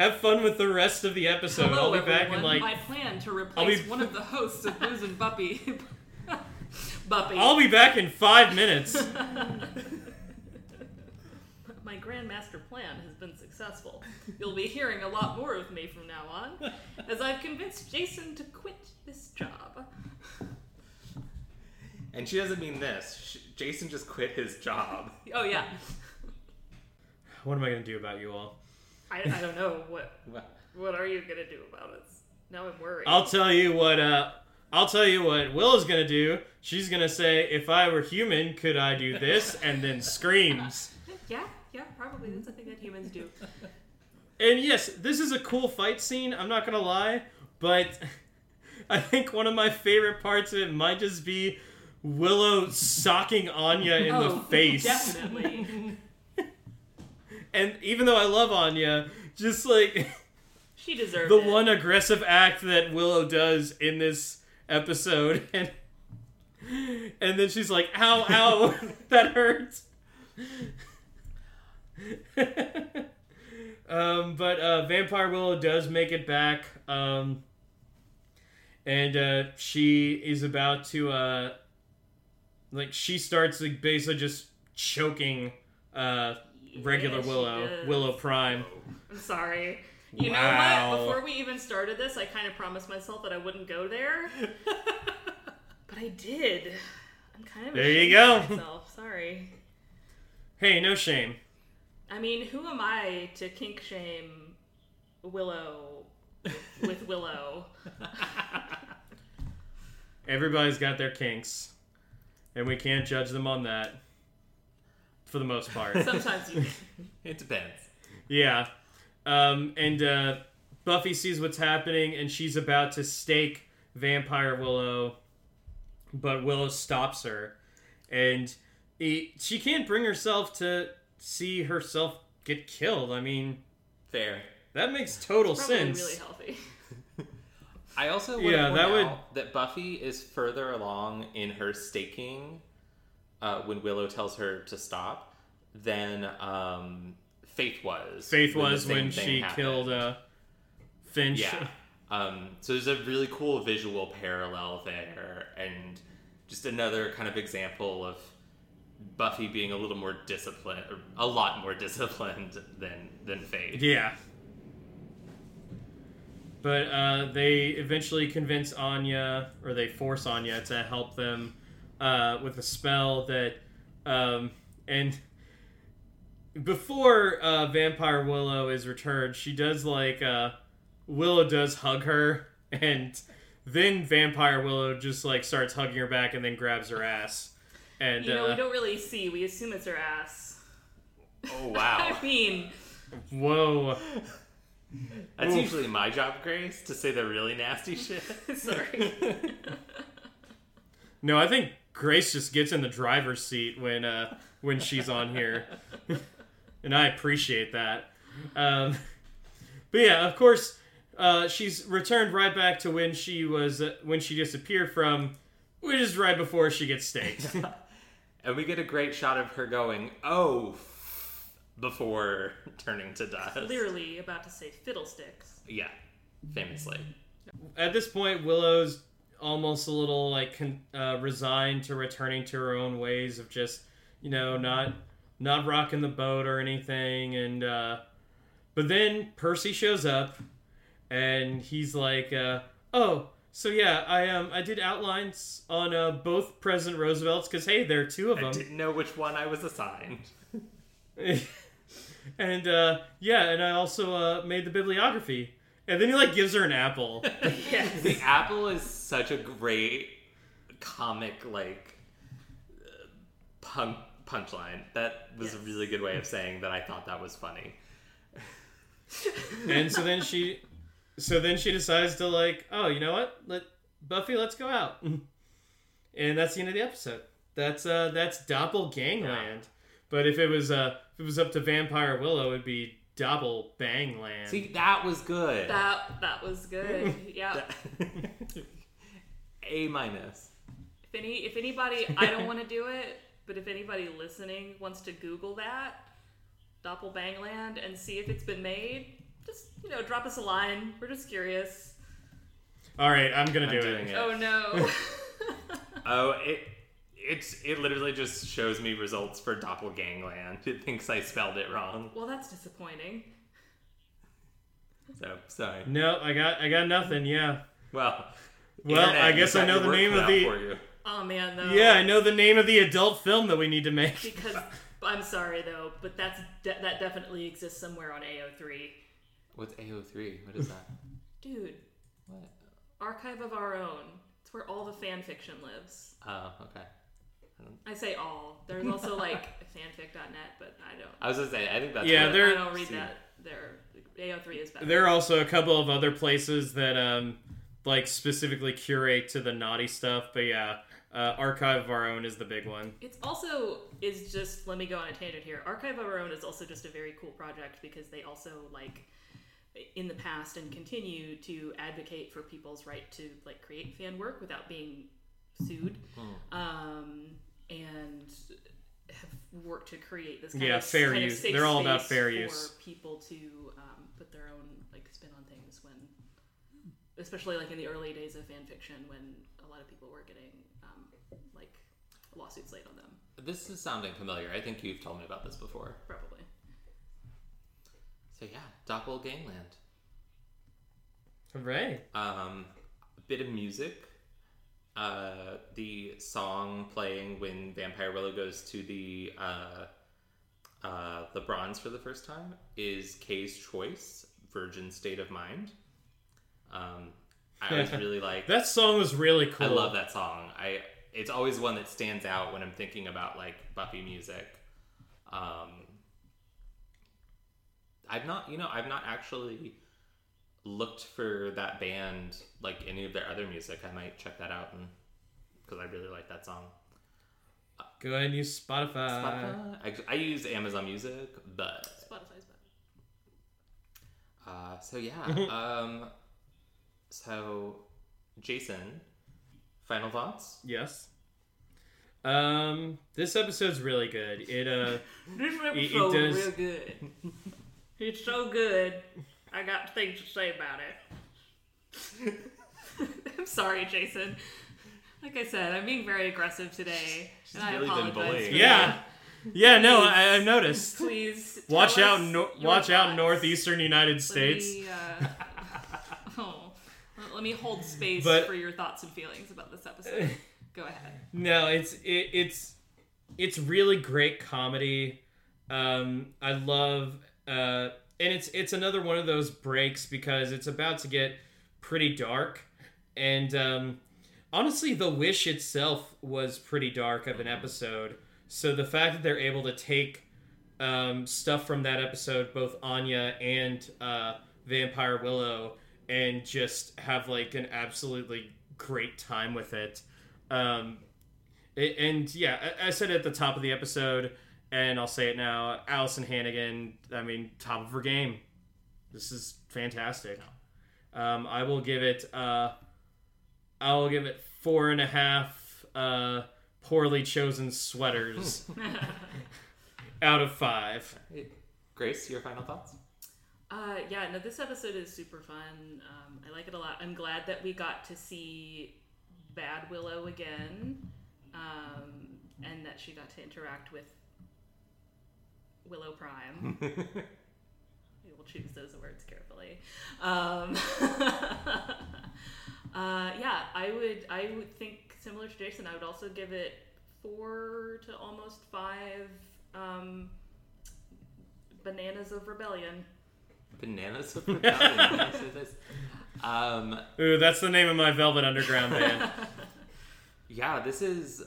Have fun with the rest of the episode. Hello, I'll be back in like My plan to I'll be- one of the hosts of Booze and Buppy. *laughs* Buppy. I'll be back in five minutes. My grandmaster plan has been successful. You'll be hearing a lot more of me from now on, as I've convinced Jason to quit this job. And she doesn't mean this. Sh Jason just quit his job. Oh yeah, What am I gonna do about you all? I, I don't know what *laughs* Well, what are you gonna do about it. Now I'm worried. I'll tell you what. Uh, I'll tell you what Willow's gonna do. She's gonna say, "If I were human, could I do this?" And then screams. yeah, yeah, probably that's a thing that humans do. *laughs* And yes, this is a cool fight scene. I'm not gonna lie, but *laughs* I think one of my favorite parts of it might just be Willow socking Anya in the Oh, face. Definitely, *laughs* And even though I love Anya, just like she deserves the it. one aggressive act that Willow does in this episode, and and then she's like, "Ow, ow, that hurts." *laughs* um, but uh, Vampire Willow does make it back, um, and uh, she is about to uh, like she starts like basically just choking uh, regular Yeah, Willow, does. Willow Prime. I'm sorry. You Wow. know what? Before we even started this, I kind of promised myself that I wouldn't go there, *laughs* but I did. I'm kind of There you go. Myself. Sorry. Hey, no shame. I mean, who am I to kink shame Willow with *laughs* Willow? Everybody's got their kinks, and we can't judge them on that for the most part. Sometimes you. *laughs* it depends. yeah. Um, and uh, Buffy sees what's happening, and she's about to stake Vampire Willow, but Willow stops her, and he, she can't bring herself to see herself get killed. I mean, Fair. that makes total Probably sense. really healthy. *laughs* I also would Yeah, yeah, that would- out that Buffy is further along in her staking uh, when Willow tells her to stop than um, Faith was. Faith when was when she happened. killed uh, Finch. Yeah. Um, so there's a really cool visual parallel there, and just another kind of example of Buffy being a little more disciplined, a lot more *laughs* disciplined than than Faith. Yeah. But uh, they eventually convince Anya, or they force Anya to help them uh, with a spell that, um, and before uh, Vampire Willow is returned, she does like uh, Willow does hug her, and then Vampire Willow just like starts hugging her back and then grabs her ass. And You know, uh, we don't really see. We assume it's her ass. Oh *laughs* wow, I mean, whoa. that's Oof. usually my job, Grace, to say the really nasty *laughs* shit. sorry. *laughs* No, I think Grace just gets in the driver's seat when uh, when she's on here, and I appreciate that. Um, but yeah, of course, uh, she's returned right back to when she was uh, when she disappeared from, which is right before she gets staked. And we get a great shot of her going, oh, before *laughs* turning to dust. Clearly about to say fiddlesticks. Yeah, famously. At this point, Willow's almost a little like con- uh, resigned to returning to her own ways of just you know not not rocking the boat or anything, and uh, but then Percy shows up, and he's like, uh, "Oh, so yeah, I um I did outlines on uh, both President Roosevelt's because hey, there are two of them. I didn't know which one I was assigned. *laughs* and uh, yeah, and I also uh, made the bibliography. And then he like gives her an apple. *laughs* Yes. The apple is such a great comic, like, uh, punk punchline. That was a really good way of saying that I thought that was funny. and so then she, so then she decides to like, oh, you know what? Let Buffy, let's go out. And that's the end of the episode. That's uh, that's Doppelgangland. But if it was uh, if it was up to Vampire Willow, it'd be Doppel Bangland. See, that was good. That that was good. *laughs* Yeah. *laughs* A minus. If any if anybody I don't want to do it, but if anybody listening wants to Google that, Doppelbangland, and see if it's been made, just you know, drop us a line. We're just curious. All right, I'm gonna I'm do doing it. it. Oh no. *laughs* Oh, it it's it literally just shows me results for Doppelgangland. It thinks I spelled it wrong. well, that's disappointing. So sorry. No, I got I got nothing. Yeah. Well, Well, internet, I guess I know the name of the- For you. Oh man, though. Yeah, I know the name of the adult film that we need to make. Because I'm sorry though, but that's de- that definitely exists somewhere on AO3. What's AO3? What is that? *laughs* Dude, what? archive of our own. It's where all the fan fiction lives. Oh, okay. I say all. There's also like *laughs* fanfic.net, but I don't. I was gonna say I think that's Yeah, what- there- I don't read see. that. There, AO3 is better. There are also a couple of other places that um like specifically curate to the naughty stuff, but yeah, uh, Archive of Our Own is the big one. It's also is just let me go on a tangent here. Archive of Our Own is also just a very cool project because they also like in the past and continue to advocate for people's right to like create fan work without being sued, um, and have worked to create this kind Yeah, of fair kind use. safe They're all about space fair for use. people to um, put their own like spin on things when, especially like in the early days of fan fiction when a lot of people were getting um, like lawsuits laid on them. This is sounding familiar. I think you've told me about this before. Probably. So yeah, Doppelgangland. Hooray! Um, a bit of music. Uh, the song playing when Vampire Willow goes to the uh, uh, the bronze for the first time is K's Choice, Virgin State of Mind. Um, I was *laughs* really like. That song was really cool. I love that song. I it's always one that stands out when I'm thinking about like Buffy music. Um, I've not, you know, I've not actually looked for that band like any of their other music. I might check that out and because I really like that song. Go ahead and use Spotify. Spotify. I, I use Amazon Music, but Spotify's better. uh, so yeah. *laughs* um, so Jason, final thoughts. Yes. Um, this episode's really good. It uh, *laughs* This it episode does- real good. *laughs* it's so good. I got things to say about it. *laughs* I'm sorry, Jason. Like I said, I'm being very aggressive today, and I really been apologize. bullying. for yeah, that. yeah. No, Please. I, I've noticed. Please Watch tell out, no, your watch out, northeastern United Let States. me, uh, *laughs* oh, let- let me hold space But- for your thoughts and feelings about this episode. Go ahead. *laughs* No, it's it, it's it's really great comedy. Um, I love, uh, and it's it's another one of those breaks because it's about to get pretty dark, and um, honestly, the wish itself was pretty dark of an episode. So the fact that they're able to take um, stuff from that episode, both Anya and uh, Vampire Willow, and just have like an absolutely great time with it. Um, and yeah, I, I said at the top of the episode, and I'll say it now. Alyson Hannigan, I mean, top of her game. This is fantastic. Um, I will give it. Uh, I will give it four and a half uh, poorly chosen sweaters *laughs* out of five. Grace, your final thoughts? Uh, yeah, no, this episode is super fun. Um, I like it a lot. I'm glad that we got to see Bad Willow again, um, and that she got to interact with Willow Prime. *laughs* we will choose those words carefully. Um, *laughs* uh, yeah, I would. I would think similar to Jason. I would also give it four to almost five um, bananas of rebellion. Bananas of Rebellion. *laughs* Can I say this? Um, Ooh, that's the name of my Velvet Underground band. yeah, this is.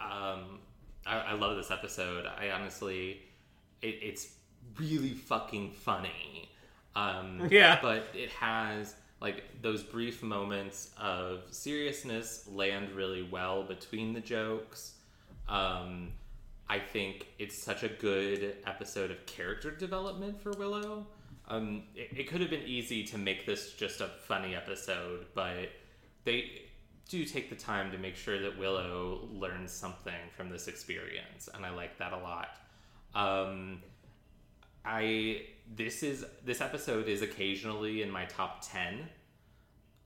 Um, I, I love this episode. I honestly, it, it's really fucking funny. Um, *laughs* Yeah. But it has like those brief moments of seriousness land really well between the jokes. Um, I think it's such a good episode of character development for Willow. Um, it, it could have been easy to make this just a funny episode, but they do take the time to make sure that Willow learns something from this experience, and I like that a lot. Um, I this is this episode is occasionally in my top ten.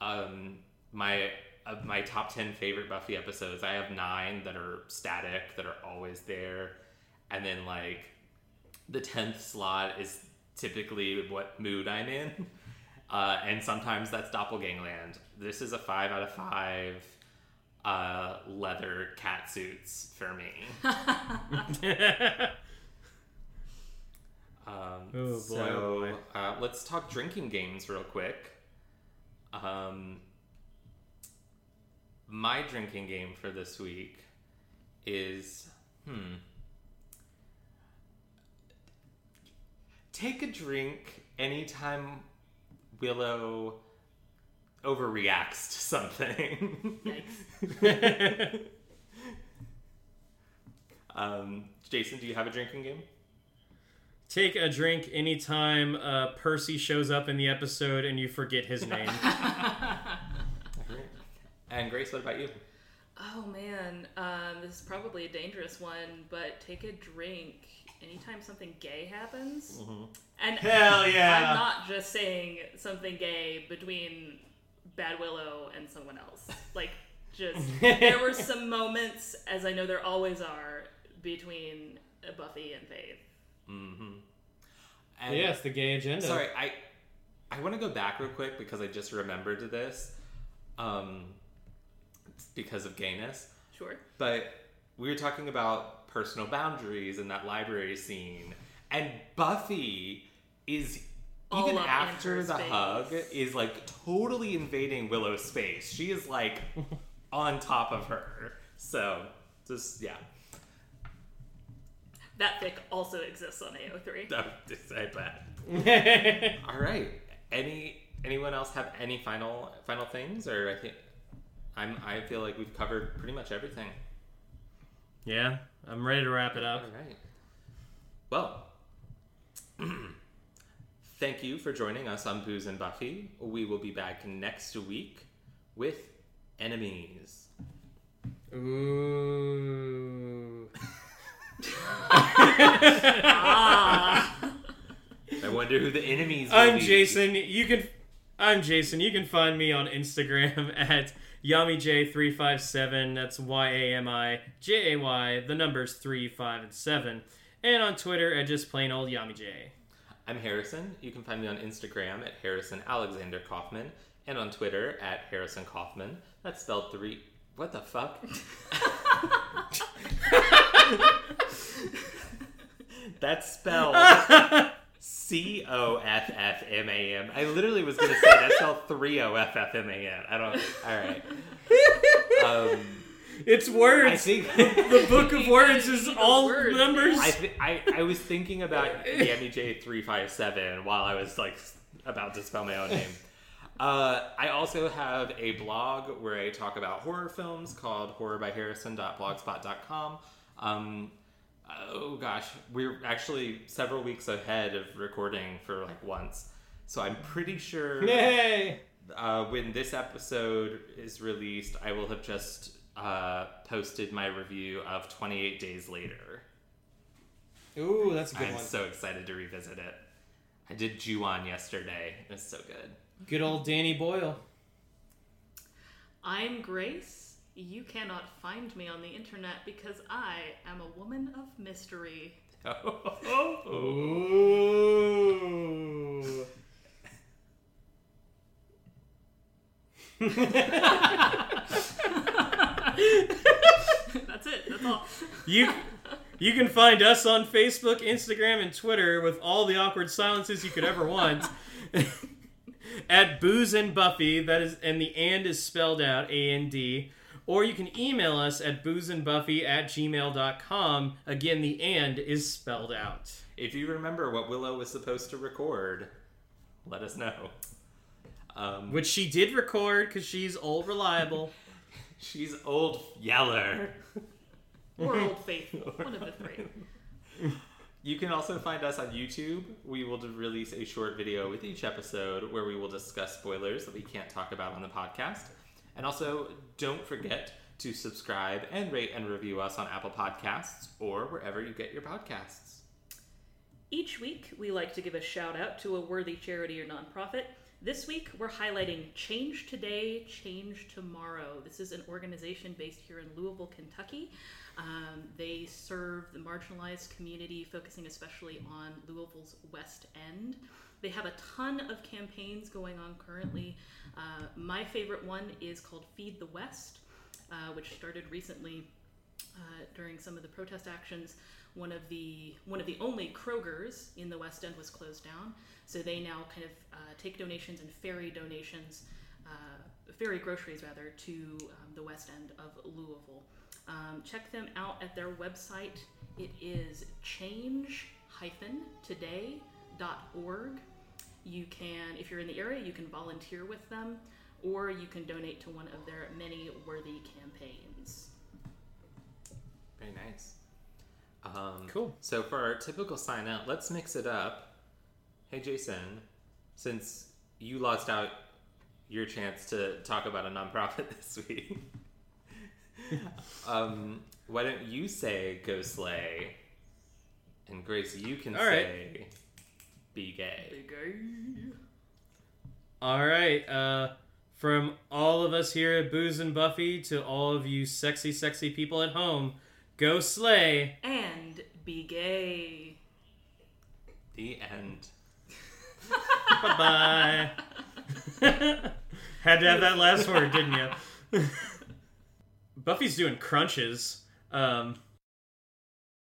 Um, my of my top ten favorite Buffy episodes, I have nine that are static, that are always there, and then like the tenth slot is typically what mood I'm in, *laughs* uh, and sometimes that's Doppelgangland. This is a five out of five. Uh, leather cat suits for me. *laughs* *laughs* Um, Oh, boy, so oh, boy. Uh, let's talk drinking games real quick. Um, my drinking game for this week is hmm. Take a drink anytime Willow overreacts to something. Yikes. *laughs* um, Jason, do you have a drinking game? Take a drink anytime uh, Percy shows up in the episode and you forget his name. *laughs* And Grace, what about you? Oh man, um, this is probably a dangerous one, but take a drink anytime something gay happens. And Hell yeah. I'm not just saying something gay between Bad Willow and someone else. Like, just there were *laughs* some moments, as I know there always are, between Buffy and Faith. Mm-hmm. And yes, the gay agenda. Sorry, I I want to go back real quick because I just remembered this, um, because of gayness. Sure. But we were talking about personal boundaries in that library scene, and Buffy is All even after her the space. hug is like totally invading Willow's space. She is like *laughs* on top of her. So just yeah, That fic also exists on AO3. *laughs* that just I bet. *laughs* All right. Any anyone else have any final final things, or I think I'm I feel like we've covered pretty much everything. yeah, I'm ready to wrap it up. right. Well, *clears throat* thank you for joining us on Booze and Buffy. We will be back next week with enemies. Ooh. *laughs* I wonder who the enemies. I'm be. Jason. You can I'm Jason. You can find me on Instagram *laughs* at YamiJ357. That's Y A M I J A Y. The numbers 3, 5, and 7. And on Twitter at just plain old YamiJ. I'm Harrison. You can find me on Instagram at Harrison Alexander Coffman and on Twitter at Harrison Coffman. That's spelled three. What the fuck? *laughs* *laughs* That's spelled C O F F M A M. I literally was gonna say that's spelled three O F F M A N. I don't. All right. Um, It's I words. think *laughs* the book of words is all words, numbers. I, th- I I was thinking about Yami J three five seven while I was like about to spell my own name. Uh, I also have a blog where I talk about horror films called horrorbyharrison.blogspot.com. Um, Oh gosh, we're actually several weeks ahead of recording for like once. So I'm pretty sure Yay! uh, when this episode is released, I will have just uh, posted my review of 28 Days Later. Ooh, that's a good I'm one. so excited to revisit it. I did Ju-on yesterday. It was so good. Good old Danny Boyle. I'm Grace. You cannot find me on the internet because I am a woman of mystery. *laughs* That's it. That's all. you you can find us on Facebook, Instagram, and Twitter with all the awkward silences you could ever want. *laughs* At Booze and Buffy, that is, and the and is spelled out A N D. Or you can email us at boozeandbuffy at gmail.com. Again, the and is spelled out. If you remember what Willow was supposed to record, let us know. Um, Which she did record because she's old reliable. *laughs* she's old Yeller. *laughs* Or Old Faithful. One of the three. You can also find us on YouTube. We will release a short video with each episode where we will discuss spoilers that we can't talk about on the podcast. And also, don't forget to subscribe and rate and review us on Apple Podcasts or wherever you get your podcasts. Each week, we like to give a shout out to a worthy charity or nonprofit. This week, we're highlighting Change Today, Change Tomorrow. This is an organization based here in Louisville, Kentucky. Um, they serve the marginalized community, focusing especially on Louisville's West End. They have a ton of campaigns going on currently. Uh, my favorite one is called Feed the West, uh, which started recently uh, during some of the protest actions. One of the one of the only Krogers in the West End was closed down, so they now kind of uh, take donations and ferry donations, uh, ferry groceries rather, to um, the West End of Louisville. Um, check them out at their website. It is change-today.org. You can, if you're in the area, you can volunteer with them, or you can donate to one of their many worthy campaigns. Very nice. Um, Cool. So for our typical sign out, let's mix it up. Hey Jason, since you lost out your chance to talk about a nonprofit *laughs* this week, *laughs* um, why don't you say "Go Slay"? And Grace, you can All right. Say "Be gay." All right. Uh, from all of us here at Booze and Buffy to all of you sexy, sexy people at home, go slay. And be gay. The end. Bye bye. *laughs* Had to have that last word, didn't you? *laughs* Buffy's doing crunches. Um,